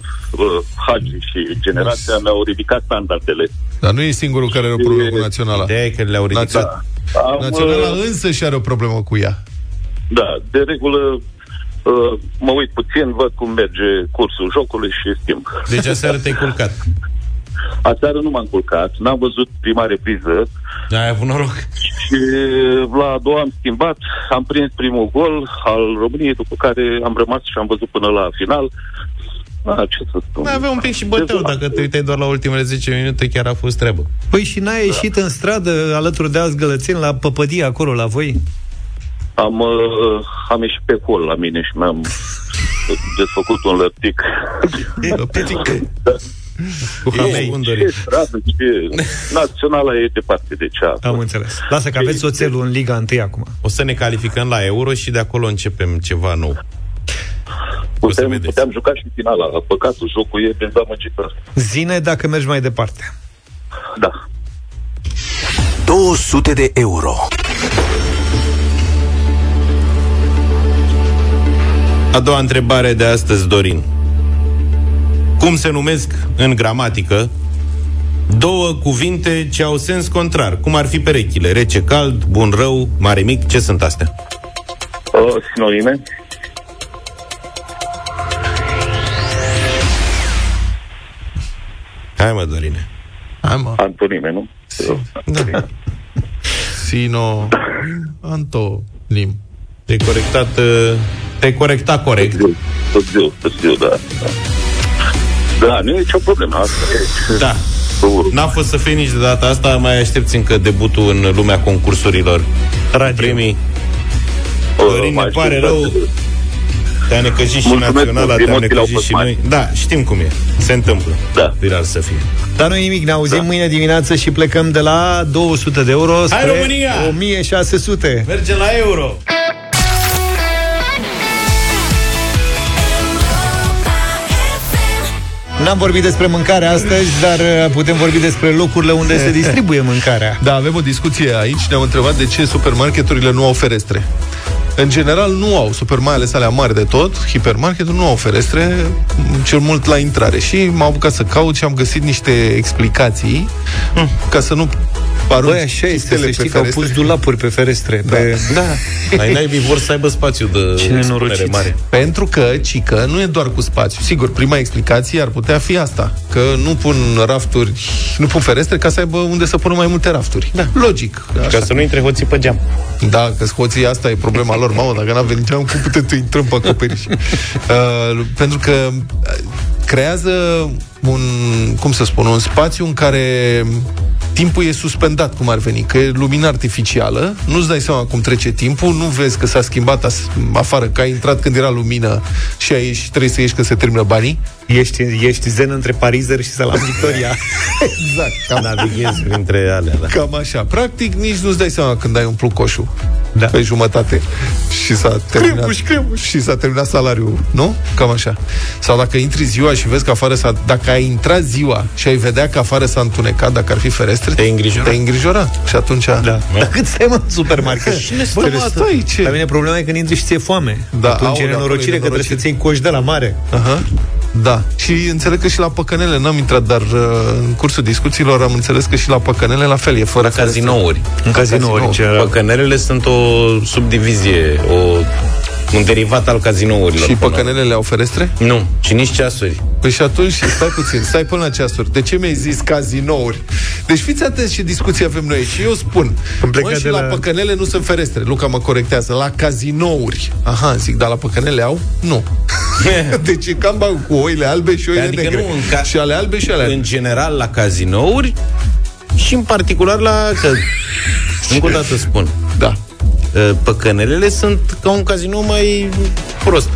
Q: Hagi și generația mi-au ridicat standardele.
G: Dar nu e singurul care are o problemă cu naționala.
H: Ideea e că le-au ridicat.
Q: Am,
G: Naționala
Q: uh,
G: însă și are o problemă cu ea.
Q: Da, de regulă uh, mă uit puțin, văd cum merge cursul jocului și schimb.
H: Deci aseară te-ai culcat. <laughs>
Q: Aseară nu m-am culcat, n-am văzut prima repriză
H: Ai avut noroc.
Q: și la a doua am schimbat, am prins primul gol al României, după care am rămas și am văzut până la final. A, ce să spun?
H: Mai avea un pic și băteau, dacă te uitai doar la ultimele 10 minute, chiar a fost treabă.
B: Păi și n-ai ieșit în stradă alături de alți gălățeni la păpădie acolo la voi?
Q: Am, uh, am ieșit pe hol la mine și mi-am desfăcut un lăptic. <laughs>
B: Cu
Q: E,
B: hamei.
Q: ce stradă, ce... Naționala e departe de cea.
B: Am înțeles. Lasă că aveți oțelul în Liga 1 acum.
H: O să ne calificăm la Euro și de acolo începem ceva nou.
Q: Putem, puteam juca și finala. Păcatul, jocul e dezamăgitor.
B: Zine dacă mergi mai departe.
Q: Da.
A: 200 de euro.
H: A doua întrebare de astăzi, Dorin. Cum se numesc în gramatică două cuvinte ce au sens contrar? Cum ar fi perechile? Rece, cald, bun, rău, mare, mic? Ce sunt astea?
Q: Uh, sinonime.
H: Hai mă, Dorine.
G: Hai mă.
Q: Antonime, nu?
G: Da. Sino... Antonim.
H: Te-ai corectat, uh, te-ai corectat corect.
Q: Târziu, târziu, da. da. Da, nu e nicio problemă. Asta e.
H: Da. N-a fost să fie nici de data asta, mai aștepți încă debutul în lumea concursurilor. Radio. Premii. Dorin, ne
Q: mai
H: pare
Q: știu,
H: rău.
Q: da.
H: Te-a necăjit și
Q: Mulțumesc
H: naționala,
Q: mult,
H: te-a
Q: emoțiile au
H: necăjit
Q: fost
H: și
Q: mari.
H: noi. Da, știm cum e. Se întâmplă.
Q: Da.
H: Viral să fie.
B: Dar nu nimic, ne auzim
H: Da.
B: mâine dimineață și plecăm de la 200 de euro spre
H: România!
B: 1600.
H: Mergem la euro.
B: N-am vorbit despre mâncare astăzi, dar uh, putem vorbi despre locurile unde se distribuie mâncarea.
G: Da, avem o discuție aici. Ne-am întrebat de ce supermarketurile nu au ferestre. În general nu au, super mai ales alea mari de tot, hipermarketul nu au ferestre, m, cel mult la intrare. Și m-am apucat să caut și am găsit niște explicații ca să nu arunci
B: Băi, așa este,
G: chistele
B: să
G: pe
B: știi că au
G: ferestre.
B: pus dulapuri pe ferestre. Da. Pe...
H: Da. Ai naibii vor să aibă spațiu de
B: Ce
H: expunere
B: nenorociți.
H: mare.
G: Pentru că, cică, nu e doar cu spațiu. Sigur, prima explicație ar putea fi asta, că nu pun rafturi, nu pun ferestre ca să aibă unde să pună mai multe rafturi. Da. Logic.
H: Ca să nu intre hoții pe geam.
G: Da, că scoții asta e problema lor. Mamă, dacă n-a venit geam, cum putem să intrăm pe acoperiș? <laughs> uh, pentru că uh, creează un, cum să spun, un spațiu în care timpul e suspendat, cum ar veni, că e lumină artificială, nu-ți dai seama cum trece timpul, nu vezi că s-a schimbat as- afară, că ai intrat când era lumină și ai ieși, trebuie să ieși că se termină banii.
B: Ești, ești zen între Parizer și Salam Victoria. <laughs>
G: exact. Cam,
H: Navighezi printre alea, da.
G: cam așa. Practic, nici nu-ți dai seama când ai umplut coșul
B: Da.
G: pe jumătate și s-a terminat.
B: Cremuș, cremuș.
G: Și s-a terminat salariul, nu? Cam așa. Sau dacă intri ziua și vezi că afară s-a... Dacă ai intrat ziua și ai vedea că afară s-a întunecat, dacă ar fi ferestre,
H: Te-ai îngrijora.
G: te îngrijora. Și atunci...
B: Da. Dar cât stai mă în supermarket?
G: Cine stă,
B: Bă,
G: mă,
B: stai,
G: stai, ce?
B: La mine problema e când intri și ți-e foame.
G: Da,
B: Atunci e
G: aoleu,
B: nenorocire
G: acolo e
B: că trebuie
G: nenorocire.
B: să-ți iei coș de la mare.
G: Aha. Da. Și înțeleg că și la păcănele n-am intrat, dar uh, în cursul discuțiilor am înțeles că și la păcănele la fel e fără
H: La
G: ferestre.
H: cazinouri.
B: În cazinouri. Ce...
H: Păcănelele sunt o subdivizie, o, un derivat al cazinourilor.
G: Și
H: până la
G: păcănelele au ferestre?
H: urmă. Nu, și nici ceasuri.
G: Păi și atunci, stai puțin, stai până la ceasuri. De ce mi-ai zis cazinouri? Deci fiți atenți ce discuție avem noi. Și eu spun,
B: Am plecat
G: mă, și
B: de
G: la...
B: la-
G: păcănele nu sunt ferestre. Luca mă corectează. La cazinouri. Aha, zic, dar la păcănele au? Nu. <laughs> deci e cam bag cu oile albe și oile
H: Adică
G: negre.
H: nu, în ca-
G: Și ale albe și ale albe.
H: În general la cazinouri și în particular la... Că, <laughs> încă o dată spun.
G: Da.
H: uh, Păcănelele sunt ca un cazinou mai prost.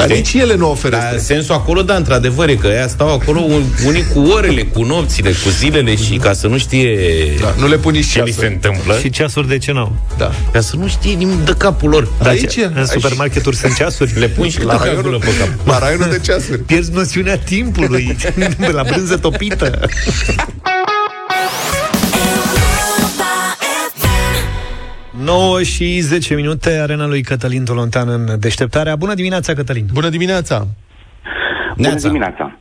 G: Dar
H: Știi?
G: nici ele nu au ferestre.
H: Dar sensul acolo, da, într-adevăr, e că ea stau acolo un- unii cu orele, cu nopțile, cu zilele și ca să nu știe
G: Da, nu le pun nici
H: ce li
G: ceasuri.
H: se întâmplă,
B: Și ceasuri de ce n-au?
G: Da.
H: ca să nu știe nimic de capul lor.
B: Da,
G: Aici
B: ce-
G: e.
B: în
G: Aici-
B: supermarketuri sunt ceasuri.
H: Le pun și
G: La
H: la
G: raionul,
H: calculă pe cap.
G: la raionul de ceasuri.
B: Pierzi noțiunea timpului <laughs> la brânză topită. 9 și 10 minute, arena lui Cătălin Tolontan în deșteptarea. Bună dimineața, Cătălin!
G: Bună dimineața!
R: Bună
H: Neața.
R: dimineața!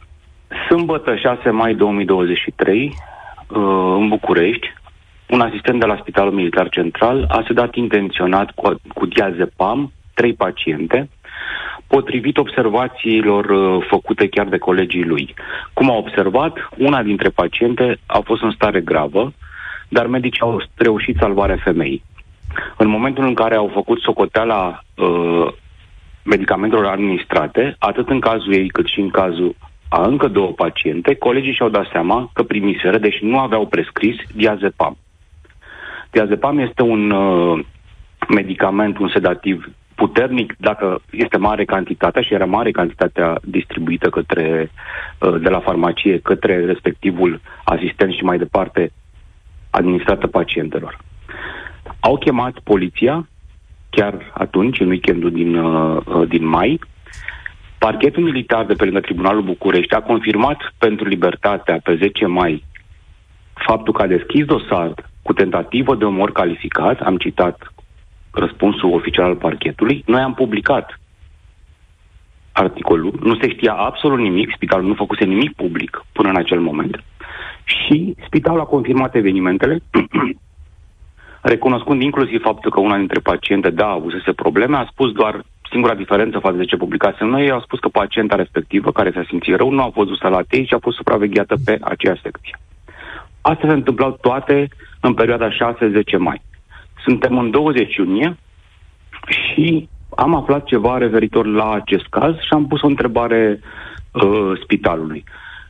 R: Sâmbătă 6 mai 2023, uh, în București, un asistent de la Spitalul Militar Central a sedat intenționat cu, cu diazepam trei paciente, potrivit observațiilor uh, făcute chiar de colegii lui. Cum a observat, una dintre paciente a fost în stare gravă, dar medicii au reușit salvarea femeii. În momentul în care au făcut socoteala uh, medicamentelor administrate, atât în cazul ei cât și în cazul a încă două paciente, colegii și-au dat seama că primiseră, deși nu aveau prescris, diazepam. Diazepam este un uh, medicament, un sedativ puternic dacă este mare cantitatea și era mare cantitatea distribuită către, uh, de la farmacie către respectivul asistent și mai departe administrată pacientelor. Au chemat poliția, chiar atunci, în weekendul din, uh, uh, din mai. Parchetul militar de pe lângă Tribunalul București a confirmat pentru libertatea pe 10 mai faptul că a deschis dosar cu tentativă de omor calificat, am citat răspunsul oficial al parchetului, noi am publicat articolul, nu se știa absolut nimic, spitalul nu făcuse nimic public până în acel moment. Și spitalul a confirmat evenimentele <clears throat> recunoscând inclusiv faptul că una dintre paciente, da, avusese probleme, a spus doar singura diferență față de ce publicasem noi, ei au spus că pacienta respectivă, care s-a simțit rău, nu a fost dusă la TEI și a fost supravegheată pe aceeași secție. Astea se întâmplau toate în perioada 6-10 mai. Suntem în 20 iunie și am aflat ceva referitor la acest caz și am pus o întrebare uh, spitalului.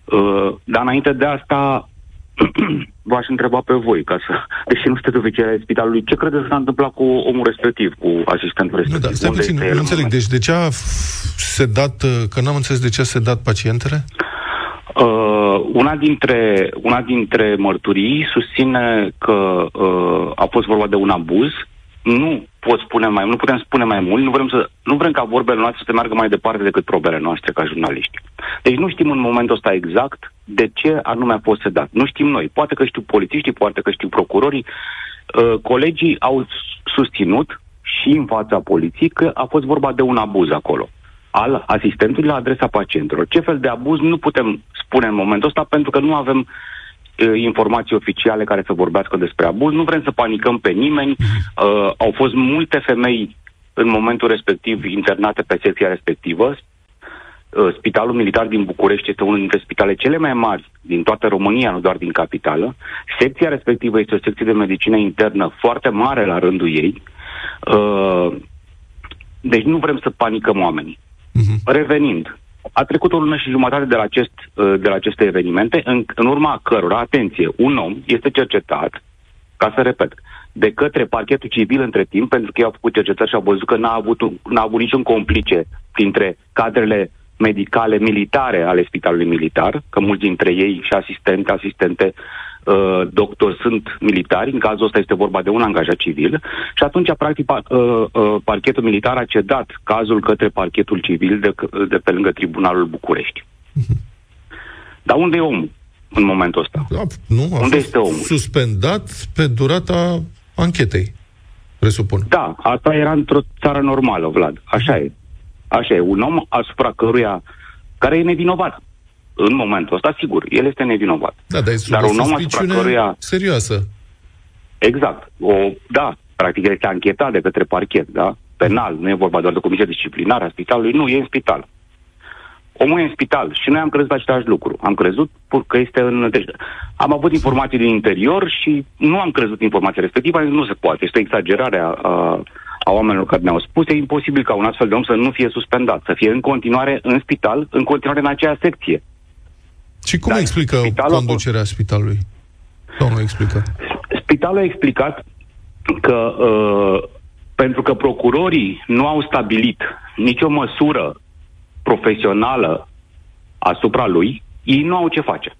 R: Uh, dar înainte de asta, <clears throat> v-aș întreba pe voi, ca să, deși nu sunteți oficial ai spitalului, ce credeți că s-a întâmplat cu omul respectiv, cu asistentul
G: Nu,
R: respectiv?
G: da, stai
R: Unde
G: puțin,
R: este el
G: nu
R: în
G: înțeleg.
R: moment?
G: Deci de ce a f- sedat, uh, că n-am înțeles de ce a sedat pacientele?
R: Uh, una, dintre, una dintre mărturii susține că uh, a fost vorba de un abuz. Nu pot spune mai nu putem spune mai mult, nu vrem, să, nu vrem ca vorbele noastre să meargă mai departe decât probele noastre ca jurnaliști. Deci nu știm în momentul ăsta exact de ce anume a fost sedat. Nu știm noi. Poate că știu polițiștii, poate că știu procurorii. Uh, colegii au susținut și în fața poliției că a fost vorba de un abuz acolo al asistentului la adresa pacientelor. Ce fel de abuz nu putem spune în momentul ăsta pentru că nu avem uh, informații oficiale care să vorbească despre abuz. Nu vrem să panicăm pe nimeni. Uh, au fost multe femei în momentul respectiv internate pe secția respectivă. Uh, Spitalul Militar din București este unul dintre spitale cele mai mari din toată România, nu doar din capitală. Secția respectivă este o secție de medicină internă foarte mare la rândul ei. Uh, deci nu vrem să panicăm oamenii. Revenind, a trecut o lună și jumătate de la, acest, uh, de la aceste evenimente, în, în urma cărora, atenție, un om este cercetat, ca să repet, de către parchetul civil între timp, pentru că ei au făcut cercetări și au văzut că n-a avut, un- n-a avut niciun complice dintre cadrele medicale militare ale spitalului militar, că mulți dintre ei și asistente, asistente, uh, doctori sunt militari, în cazul ăsta este vorba de un angajat civil, și atunci, practic, pa- uh, uh, parchetul militar a cedat cazul către parchetul civil de, de pe lângă Tribunalul București. <laughs> Dar unde e omul în momentul ăsta?
G: Nu, a
R: Unde
G: fost
R: este omul?
G: suspendat pe durata anchetei, presupun.
R: Da, asta era într-o țară normală, Vlad. Așa e. Așa e. Un om asupra căruia, care e nevinovat. În momentul ăsta, sigur, el este nevinovat.
G: Da, dar e sub
R: Dar
G: o
R: un om asupra
G: suspiciune
R: căruia...
G: serioasă.
R: Exact. O, da, practic el este anchetat de către parchet, da? Penal, nu e vorba doar de comisia disciplinară a spitalului, nu, e în spital. Omul e în spital și noi am crezut același lucru. Am crezut pu- că este în... Deci, am avut informații din interior și nu am crezut informația respectivă, am zis, nu se poate. Este o exagerare a, a, a oamenilor care ne-au spus. E imposibil ca un astfel de om să nu fie suspendat, să fie în continuare în spital, în continuare în acea secție.
G: Și cum explică
R: spitalul a fost-
G: conducerea spitalului? Domnul explică.
R: Spitalul a explicat că uh, pentru că procurorii nu au stabilit nicio măsură profesională asupra lui, ei nu au ce face.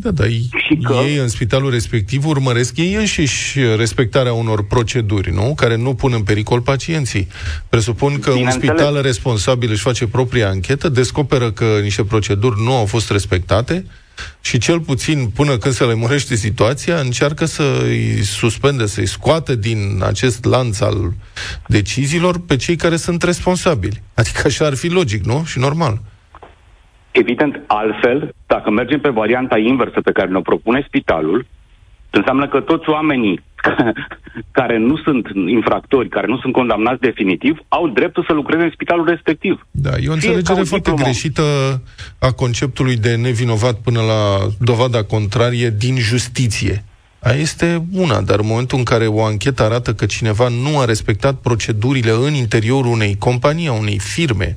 G: Da, dar și că... ei în spitalul respectiv urmăresc ei înșiși respectarea unor proceduri, nu? Care nu pun în pericol pacienții. Presupun că un
R: Bineînțeles.
G: spital responsabil își face propria anchetă, descoperă că niște proceduri nu au fost respectate și cel puțin până când se lămurește situația, încearcă să-i suspende, să-i scoată din acest lanț al deciziilor pe cei care sunt responsabili. Adică așa ar fi logic, nu? Și normal.
R: Evident, altfel, dacă mergem pe varianta inversă pe care ne-o propune spitalul, înseamnă că toți oamenii <laughs> care nu sunt infractori, care nu sunt condamnați definitiv, au dreptul să lucreze în spitalul respectiv.
G: Da, e o
R: Fie
G: înțelegere
R: ca un
G: foarte
R: diplomă.
G: greșită a conceptului de nevinovat până la dovada contrarie din justiție. Aia este una, dar în momentul în care o anchetă arată că cineva nu a respectat procedurile în interiorul unei companii, a unei firme,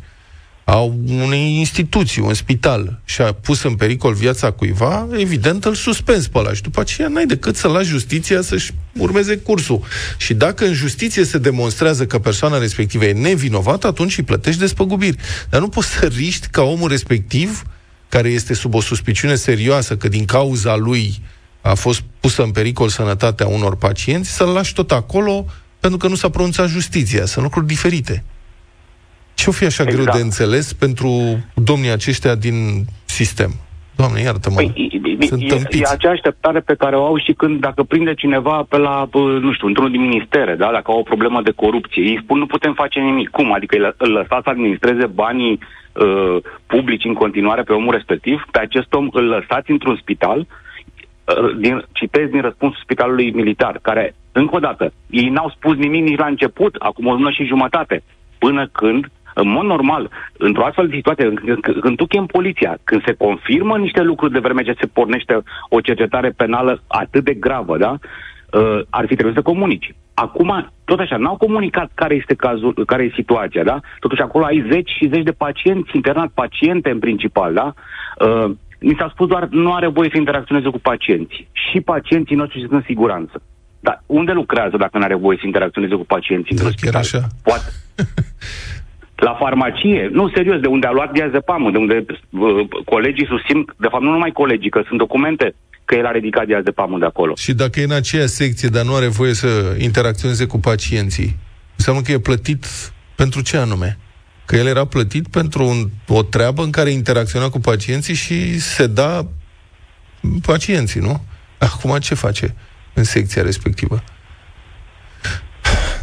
G: a unei instituții, un spital, și a pus în pericol viața cuiva, evident îl suspenzi pe ăla și după aceea n-ai decât să lași justiția să-și urmeze cursul. Și dacă în justiție se demonstrează că persoana respectivă e nevinovată, atunci îi plătești despăgubiri. Dar nu poți să riști ca omul respectiv, care este sub o suspiciune serioasă că din cauza lui a fost pusă în pericol sănătatea unor pacienți, să-l lași tot acolo pentru că nu s-a pronunțat justiția. Sunt lucruri diferite. Ce-o fi așa exact. greu de înțeles pentru domnii aceștia din sistem? Doamne, iartă-mă.
R: Păi,
G: Sunt
R: e, e
G: tâmpiți.
R: acea așteptare pe care o au și când, dacă prinde cineva pe la, bă, nu știu, într-unul din ministere, da? dacă au o problemă de corupție, ei spun nu putem face nimic. Cum? Adică îl, îl lăsați să administreze banii uh, publici în continuare pe omul respectiv, pe acest om îl lăsați într-un spital, uh, din, citesc din răspunsul spitalului militar, care, încă o dată, ei n-au spus nimic nici la început, acum o lună și jumătate. până când în mod normal, într-o astfel de situație, când, când- când tu chem poliția, când se confirmă niște lucruri de vreme ce se pornește o cercetare penală atât de gravă, da? Uh, ar fi trebuit să comunici. Acum, tot așa, n-au comunicat care este cazul, care e situația, da? Totuși acolo ai zeci și zeci de pacienți internați, paciente în principal, da? Uh, mi s-a spus doar nu are voie să interacționeze cu pacienții. Și pacienții noștri sunt în siguranță. Dar unde lucrează dacă nu are voie să interacționeze cu pacienții în spital?
G: așa.
R: Poate. <laughs> La farmacie, nu, serios, de unde a luat diazepamul, de unde uh, colegii susțin, de fapt nu numai colegii, că sunt documente că el a ridicat diazepamul de acolo.
G: Și dacă e în aceeași secție, dar nu are voie să interacționeze cu pacienții, înseamnă că e plătit pentru ce anume? Că el era plătit pentru un, o treabă în care interacționa cu pacienții și se da pacienții, nu? Acum ce face în secția respectivă?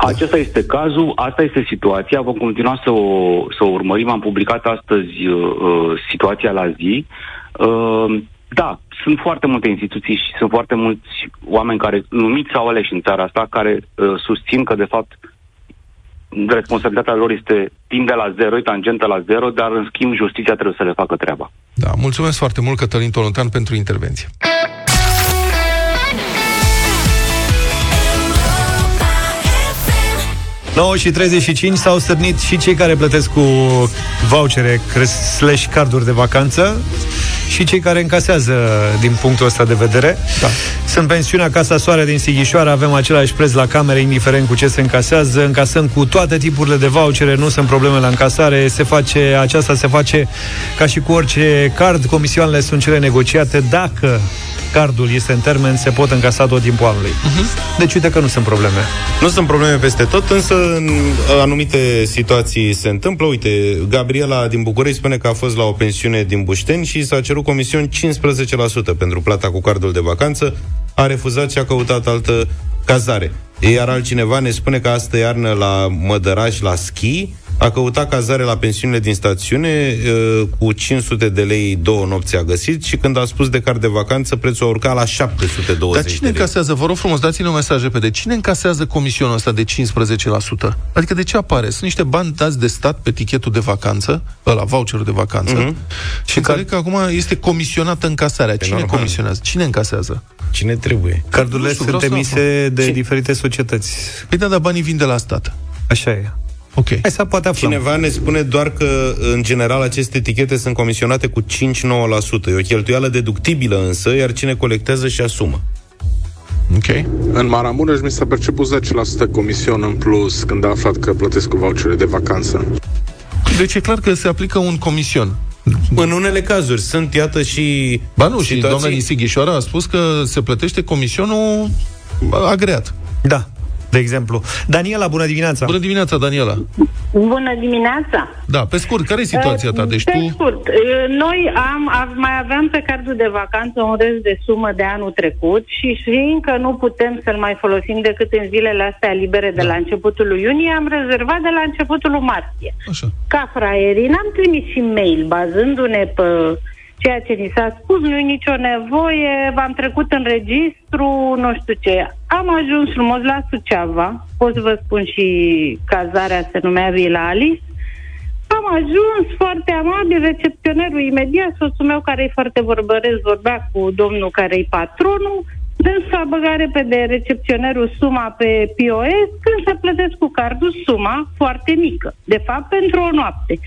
R: Acesta este cazul, asta este situația, vom continua să o, să o urmărim. Am publicat astăzi uh, uh, situația la zi. Uh, da, sunt foarte multe instituții și sunt foarte mulți oameni care, numiți sau aleși în țara asta, care uh, susțin că, de fapt, responsabilitatea lor este timp de la zero, e tangentă la zero, dar, în schimb, justiția trebuie să le facă treaba.
G: Da, mulțumesc foarte mult, Cătălin Tolontan, pentru intervenție.
B: Nouă și 35 s-au stârnit și cei care plătesc cu vouchere slash carduri de vacanță și cei care încasează din punctul ăsta de vedere. Da. Sunt pensiunea Casa Soare din Sighișoara, avem același preț la camere, indiferent cu ce se încasează. Încasăm cu toate tipurile de vouchere, nu sunt probleme la încasare. Se face, aceasta se face ca și cu orice card. Comisioanele sunt cele negociate. Dacă cardul este în termen, se pot încasa tot timpul anului. Uh-huh. Deci uite că nu sunt probleme.
H: Nu sunt probleme peste tot, însă în anumite situații se întâmplă. Uite, Gabriela din București spune că a fost la o pensiune din Bușteni și s-a cerut comision 15% pentru plata cu cardul de vacanță. A refuzat și a căutat altă cazare. Iar altcineva ne spune că astă iarnă la Mădăraș, la schi, a căutat cazare la pensiunile din stațiune uh, cu 500 de lei două nopți a găsit și când a spus de card de vacanță, prețul a urcat la 720
G: Dar cine
H: de lei.
G: încasează, vă rog frumos, dați-ne un mesaj repede, cine încasează comisionul ăsta de 15%? Adică de ce apare? Sunt niște bani dați de stat pe tichetul de vacanță, ăla, voucherul de vacanță,
H: Mhm.
G: mm-hmm. și înțeleg că acum este comisionată încasarea. Cine
H: normal.
G: comisionează? Cine încasează?
H: Cine trebuie?
B: Cardurile
G: Nu știu,
B: sunt
G: vreau să
B: emise de
H: Ce-
B: diferite societăți.
G: Păi da, dar banii vin de la stat.
B: Așa e.
G: Ok.
B: Hai să poate aflăm.
H: Cineva ne spune doar că, în general, aceste etichete sunt comisionate cu 5-9%. E o cheltuială deductibilă însă, iar cine colectează și asumă.
G: Ok.
S: În Maramureș mi s-a perceput 10% comision în plus când a aflat că plătesc cu vouchere de vacanță.
G: Deci e clar că se aplică un comision.
H: În unele cazuri sunt, iată, și
G: Ba nu, și
H: situații-
G: doamna din Sighișoara a spus că se plătește comisionul agreat.
B: Da, de exemplu. Daniela, bună dimineața!
G: Bună dimineața, Daniela!
K: Bună dimineața!
G: Da, pe scurt, care e situația ta? Deci
K: pe
G: tu...
K: scurt, uh, noi am, am, mai aveam pe cardul de vacanță un rest de sumă de anul trecut și știind că nu putem să-l mai folosim decât în zilele astea libere de la începutul lui iunie, am rezervat de la începutul lui martie.
G: Așa.
K: Ca fraierii, n-am trimis și mail bazându-ne pe ceea ce ni s-a spus, nu e nicio nevoie, v-am trecut în registru, nu știu ce. Am ajuns frumos la Suceava, pot să vă spun și cazarea se numea Vila Alice, am ajuns foarte amabil, recepționerul imediat, soțul meu care e foarte vorbăresc, vorbea cu domnul care e patronul, dânsa băga repede recepționerul suma pe POS, când se plătesc cu cardul suma foarte mică, de fapt pentru o noapte.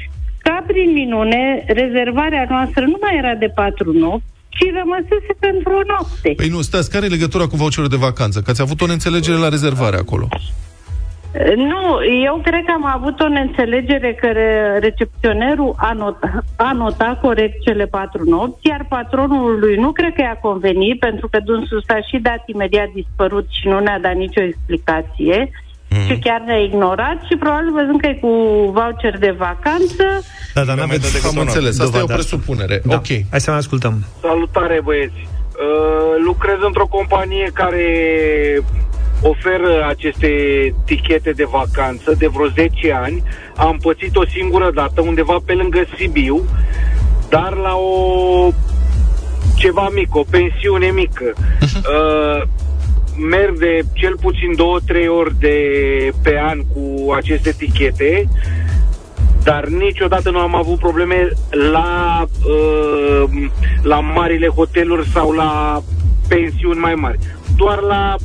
K: Ca prin minune, rezervarea noastră nu mai era de patru nopți, ci rămăsese pentru o noapte.
G: Păi nu, stați, care e legătura cu voucherul de vacanță? Că ați avut o neînțelegere la rezervare acolo.
K: Nu, eu cred că am avut o neînțelegere că re- recepționerul a notat, a notat corect cele patru nopți, iar patronul lui nu cred că i-a convenit, pentru că dânsul s-a și dat imediat dispărut și nu ne-a dat nicio explicație mm-hmm. și chiar ne-a ignorat și probabil văzând că e cu voucher de vacanță,
B: Da, dar n-aveți
G: Am înțeles, asta e o presupunere.
B: Da.
G: Ok.
B: Hai să mai ascultăm.
T: Salutare, băieți! Uh, lucrez într-o companie care oferă aceste tichete de vacanță de vreo 10 ani. Am pățit o singură dată undeva pe lângă Sibiu, dar la o ceva mic, o pensiune mică. Uh, merg de cel puțin două, trei ori de pe an cu aceste etichete dar niciodată nu am avut probleme la, uh, la marile hoteluri sau la pensiuni mai mari. Doar la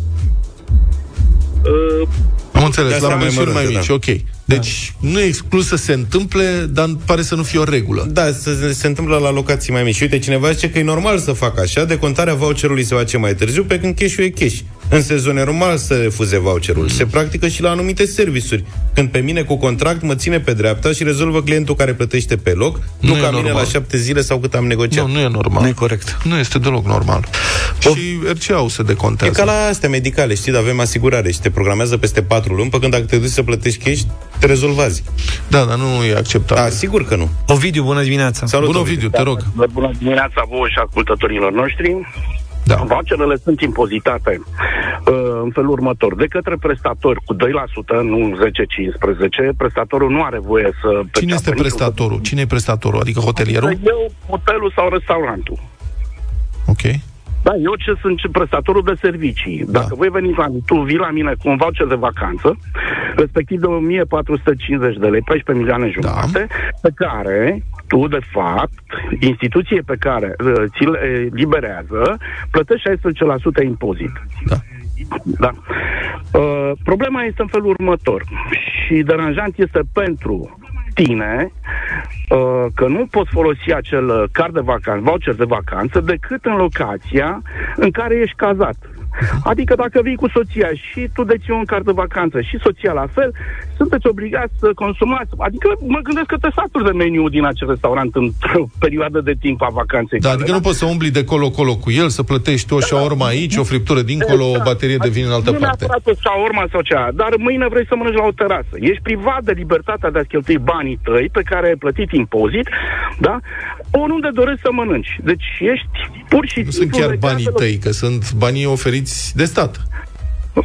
T: uh,
G: Am înțeles,
H: De asta
G: la
H: mai
G: pensiuni mai
H: mărunte,
G: mici,
H: da.
G: ok. Deci nu e exclus să se întâmple, dar pare să nu fie o regulă.
H: Da, se, se întâmplă la locații mai mici. Uite, cineva zice că e normal să facă așa, decontarea voucherului se face mai târziu, pe când cash-ul e cash. Însă e normal să refuze voucherul. Se practică și la anumite servisuri. Când pe mine cu contract mă ține pe dreapta și rezolvă clientul care plătește pe loc, nu,
G: Nu e
H: ca mine
G: normal.
H: la șapte zile sau cât am negociat.
G: Nu, nu e normal.
B: Nu e corect.
G: Nu este deloc normal. Și RCA-ul se
H: E
G: decontează.
H: ca la astea medicale, știi, avem asigurare și te programează peste patru luni, pe când dacă te duci să plătești cash, te rezolvați.
G: Da, dar nu e acceptabil.
H: Da, sigur că nu.
B: Ovidiu, bună dimineața!
H: Salut,
G: Bună, Ovidiu, te rog.
U: Bună dimineața vouă și ascultătorilor noștri.
G: Da.
U: Voucherele sunt impozitate uh, în felul următor. De către prestatori cu 2%, nu 10-15%, prestatorul nu are voie să...
G: Cine
U: perceapă
G: este
U: niciun-
G: prestatorul? Cine e prestatorul? Adică hotelierul?
U: Eu, hotelul sau restaurantul.
G: Ok.
U: Da, eu ce sunt ce prestatorul de servicii.
G: Da.
U: Dacă voi veni la tu vii la mine cu un voucher de vacanță, respectiv de 1450 de lei, 14 milioane jumate, pe care tu, de fapt, instituție pe care uh, ți-l uh, liberează, plătești 16% impozit.
G: Da.
U: Da. Uh, problema este în felul următor și deranjant este pentru tine uh, că nu poți folosi acel uh, card de vacanță, voucher de vacanță, decât în locația în care ești cazat. Adică dacă vii cu soția și tu deții un card de vacanță și soția la fel, sunteți obligați să consumați. Adică mă gândesc că te saturi de meniu din acel restaurant într-o <laughs> perioadă de timp a vacanței.
G: Da,
U: tale,
G: adică nu poți să umbli de colo-colo cu el, să plătești o șaorma aici, o friptură dincolo, o baterie de vin în altă
U: nu
G: parte.
U: neapărat o șaorma sau cea, dar mâine vrei să mănânci la o terasă. Ești privat de libertatea de a cheltui banii tăi pe care ai plătit impozit, da? Oriunde dorești să mănânci. Deci ești pur și
G: Nu sunt
U: simplu
G: chiar
U: legat
G: banii
U: de-
G: tăi, că sunt banii oferiți de stat.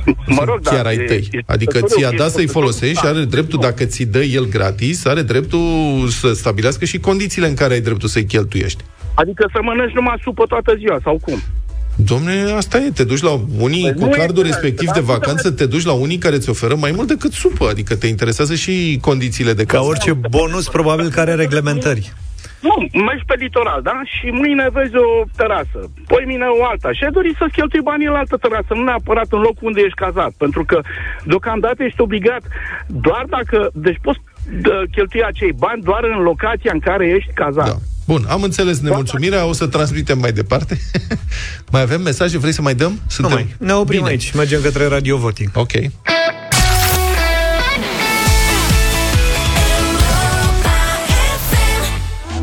G: Nu
U: Mă rog,
G: sunt chiar
U: da,
G: ai
U: e-
G: tăi.
U: e-
G: Adică
U: e-
G: ți-a
U: e-
G: dat să-i
U: e-
G: folosești și are dreptul, dacă ți dă el gratis, are dreptul să stabilească și condițiile în care ai dreptul să-i cheltuiești.
U: Adică să mănânci numai supă toată ziua, sau cum?
G: Domne, asta e, te duci la unii
U: Păi
G: cu
U: nu e
G: cardul
U: corect,
G: respectiv
U: dar
G: de
U: nu te
G: vacanță, te duci la unii care îți oferă mai mult decât supă, adică te interesează și condițiile de
B: Ca
G: casă.
B: orice bonus, probabil că are reglementări.
U: Nu, mergi pe litoral, da? Și mâine vezi o terasă, poi mine o alta și ai dori să-ți cheltui banii la altă terasă, nu neapărat în locul unde ești cazat, pentru că deocamdată ești obligat doar dacă, deci poți dă, cheltui acei bani doar în locația în care ești cazat. Da.
G: Bun, am înțeles nemulțumirea, o să transmitem mai departe. <laughs> mai avem mesaje, vrei să mai dăm? Suntem...
B: mai. Ne oprim
G: Bine.
B: aici, mergem către Radio Voting.
G: Ok.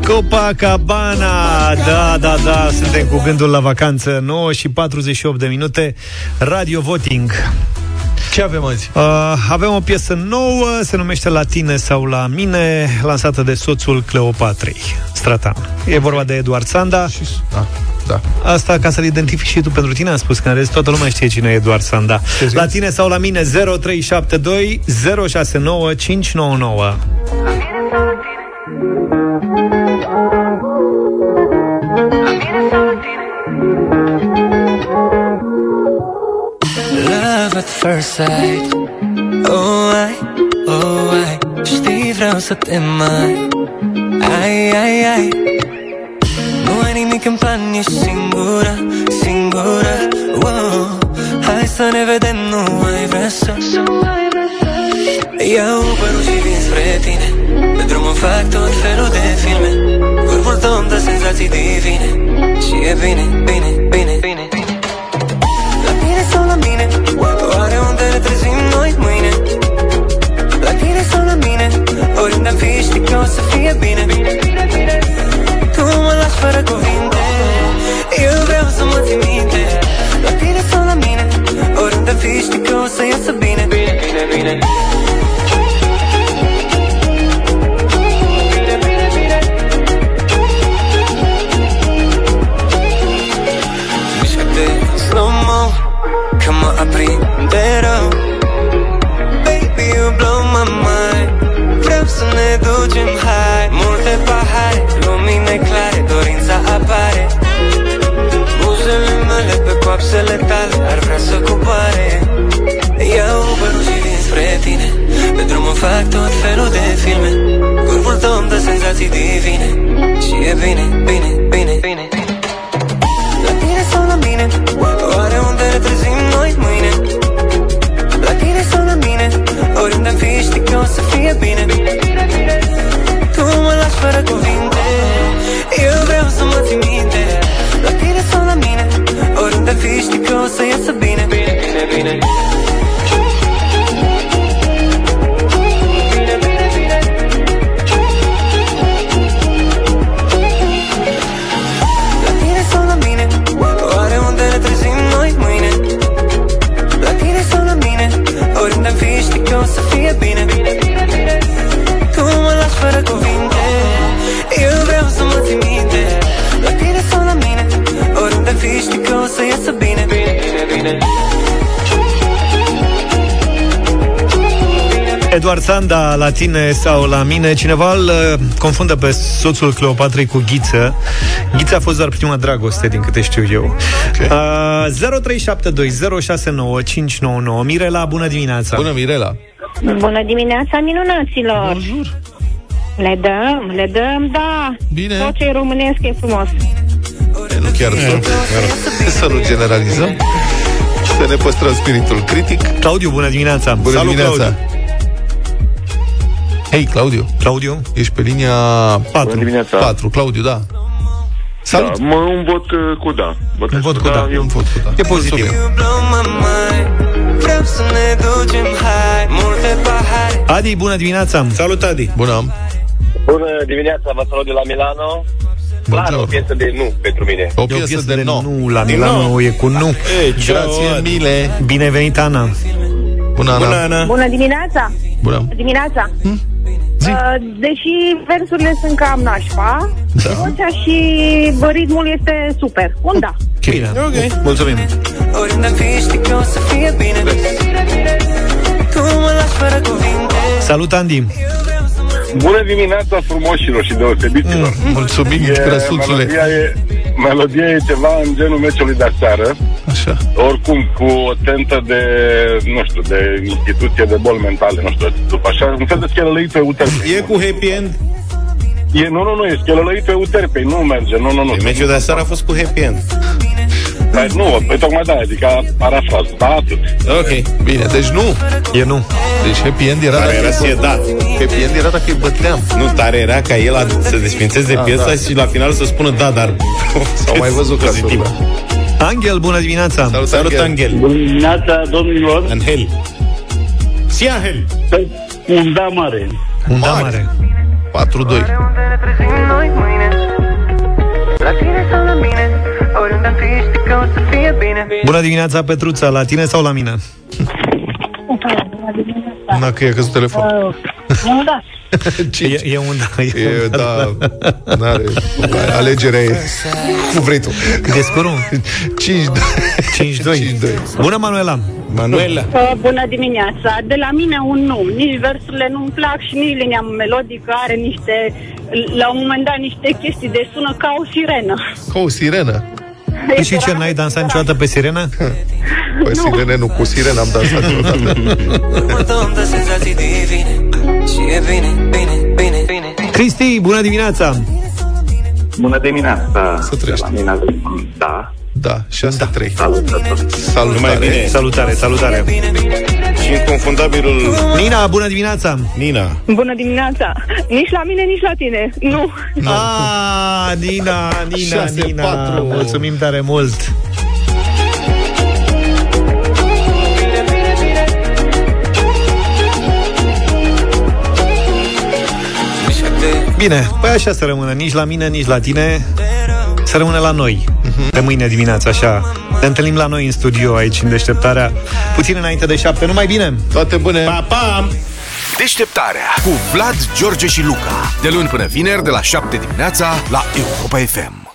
B: Copacabana, da, da, da, suntem cu gândul la vacanță 9 și 48 de minute Radio Voting
G: Ce avem azi?
B: Uh, avem o piesă nouă, se numește La tine sau la mine, lansată de soțul Cleopatrei, Stratan. E vorba de Eduard Sanda.
G: Da, da.
B: Asta ca să-l identifici și tu pentru tine, am spus că în rest toată lumea știe cine e Eduard Sanda. La tine sau la mine 0372 069 599.
N: At first sight. Oh, ai, oh, ai Știi, vreau să te mai. Ai, ai, ai. Nu ai nimic în plan, ești singură, singură. Wow. Hai să ne vedem, nu ai vrea să Iau părul și vin spre tine. Pe drum îmi fac tot felul de filme. Corpul tău îmi dă senzații divine. Și e bine, bine, bine, bine Oriunde am fi știi că o să fie bine. Tu mă lași fără cuvinte. Eu vreau să mă țin minte. La tine sau la mine? Oriunde am fi știi că o să iasă bine. Bine, bine, bine letal ar vrea să cobare Iau Uber și dinspre tine. Pe drum îmi fac tot felul de filme. Corpul tău îmi dă senzații divine. Și e bine, bine, bine, bine. La tine sau la mine? Oare unde ne trezim noi mâine? La tine sau la mine? Oriunde am fi știi că o să fie bine. Tu mă lași fără cuvinte. Și știi că o să iasă bine Bine, bine, bine.
B: Sanda, la tine sau la mine Cineva îl uh, confundă pe soțul Cleopatrei cu Ghiță Ghiță a fost doar prima dragoste, din câte știu eu okay. uh, 0372069599 Mirela, bună dimineața
G: Bună, Mirela
K: Bună dimineața, minunaților!
G: Bonjour!
K: Le dăm, le dăm, da!
G: Bine.
K: Tot ce e românesc e frumos.
G: E, nu chiar tot. Să nu generalizăm. Să ne păstrăm spiritul critic.
B: Claudiu, bună dimineața
G: Bună
B: Salut,
G: dimineața.
B: Claudiu.
G: Hei, Claudiu.
B: Claudiu?
G: Ești pe linia 4.
V: Bună dimineața.
G: 4, Claudiu, da. Salut.
V: Da, mă, un vot uh, cu da. Votez
B: Un vot cu da.
V: Eu
G: Un vot cu da.
B: E pozitiv
G: Mulțumim.
N: blow my mind Vreau să ne ducem hai Multe pahare
B: Adi, bună dimineața
H: Salut, Adi!
G: Bună.
W: Bună dimineața, vă salut de la Milano. Clar, o
G: Buongiorno.
W: piesă de nu pentru mine.
G: O
B: E
G: piesă de no.
B: nu La
H: Din
B: Milano
H: nou.
B: e cu nu
G: Grație mile.
B: Bine venit, Ana
G: Bună, Ana.
H: Bună, Ana!
K: Bună dimineața!
G: Bună.
K: Dimineața!
G: Zi.
K: Uh, deși versurile sunt cam nașpa,
G: Da.
K: vocea și bă, ritmul este super. Un da.
B: Bine,
H: Ok.
B: mulțumim
N: Oriunde fi știi că o să fie bine Tu mă lași fără cuvinte
B: Salut, Andy
V: Bună dimineața frumoșilor și deosebiților.
G: Mm, Mulțumim, grăsuțule.
V: melodia, e, melodia e ceva în genul meciului de aseară.
G: Așa.
V: Oricum, cu o tentă de, nu știu, de instituție de boli mentale, nu știu, după așa, un fel de schelălăit pe uterpei.
H: E cu happy end?
V: E, nu, nu, nu, e schelălăit pe uterpei, nu merge, nu, nu, nu.
H: Păi Meciul de aseară a fost cu happy end.
V: Dar nu, păi tocmai da, adică parafrază, da, atât.
H: Ok.
G: Bine, deci nu.
B: E nu
G: Deci happy end era
H: Care
G: dacă
H: era să fie da.
G: Happy end era dacă îi băteam.
H: Nu, tare era ca el a- să desfințeze
G: Da,
H: piesa
G: da.
H: și la final să spună da, dar... <laughs>
G: S-au mai văzut
H: pozitiv.
G: cazuri.
B: Angel, bună dimineața
G: Salut,
H: Salut,
G: Angel.
H: Angel.
T: Bună dimineața, domnilor!
H: Angel. Si Angel.
T: Un da mare.
B: Un da
G: Mare.
B: mare
G: 4-2.
N: Oriunde ne trezim noi mâine La tine sau la mine Oriunde am fi știi că o să fie bine
B: Bună dimineața, Petruța, la tine sau la mine?
G: Na, că i-a căzut telefonul.
K: Nu, da. <laughs>
B: E, e un da e
G: E,
B: un
G: da, n-are, alegerea e cum vrei tu.
B: Cât e scorul?
G: 5-2.
B: 5-2 Bună, Manuela
H: Manuela.
K: Uh, bună dimineața! De la mine un nu. Nici versurile nu-mi plac și nici linia melodică are niște, la un moment dat, niște chestii de sună ca o sirenă.
G: Ca o sirenă.
B: Păi și ce, n-ai dansat niciodată pe sirenă?
G: Păi sirene nu, cu sirene am dansat niciodată.
N: Următăm de senzații divine Și e bine, bine, bine, bine
B: Cristi, bună dimineața
V: Bună dimineața.
G: Să trăiești.
V: La mine avem un da.
G: Da, 6-3.
V: Salutător.
G: Salutare.
H: Numai bine.
B: Salutare, salutare
H: Și inconfundabilul
B: Nina, bună dimineața
H: Nina.
K: Bună dimineața! Nici la mine, nici la tine. Nu.
B: Ah, Nina, Nina,
G: Șase,
B: Nina
G: patru.
B: Mulțumim tare mult Bine, păi așa să rămână Nici la mine, nici la tine Să rămână la noi De mâine dimineața, așa Ne întâlnim la noi în studio aici În deșteptarea Puțin înainte de șapte Numai bine
G: Toate bune.
H: Pa, pa!
A: Deșteptarea cu Vlad, George și Luca. De luni până vineri, de la 7 dimineața, la Europa FM.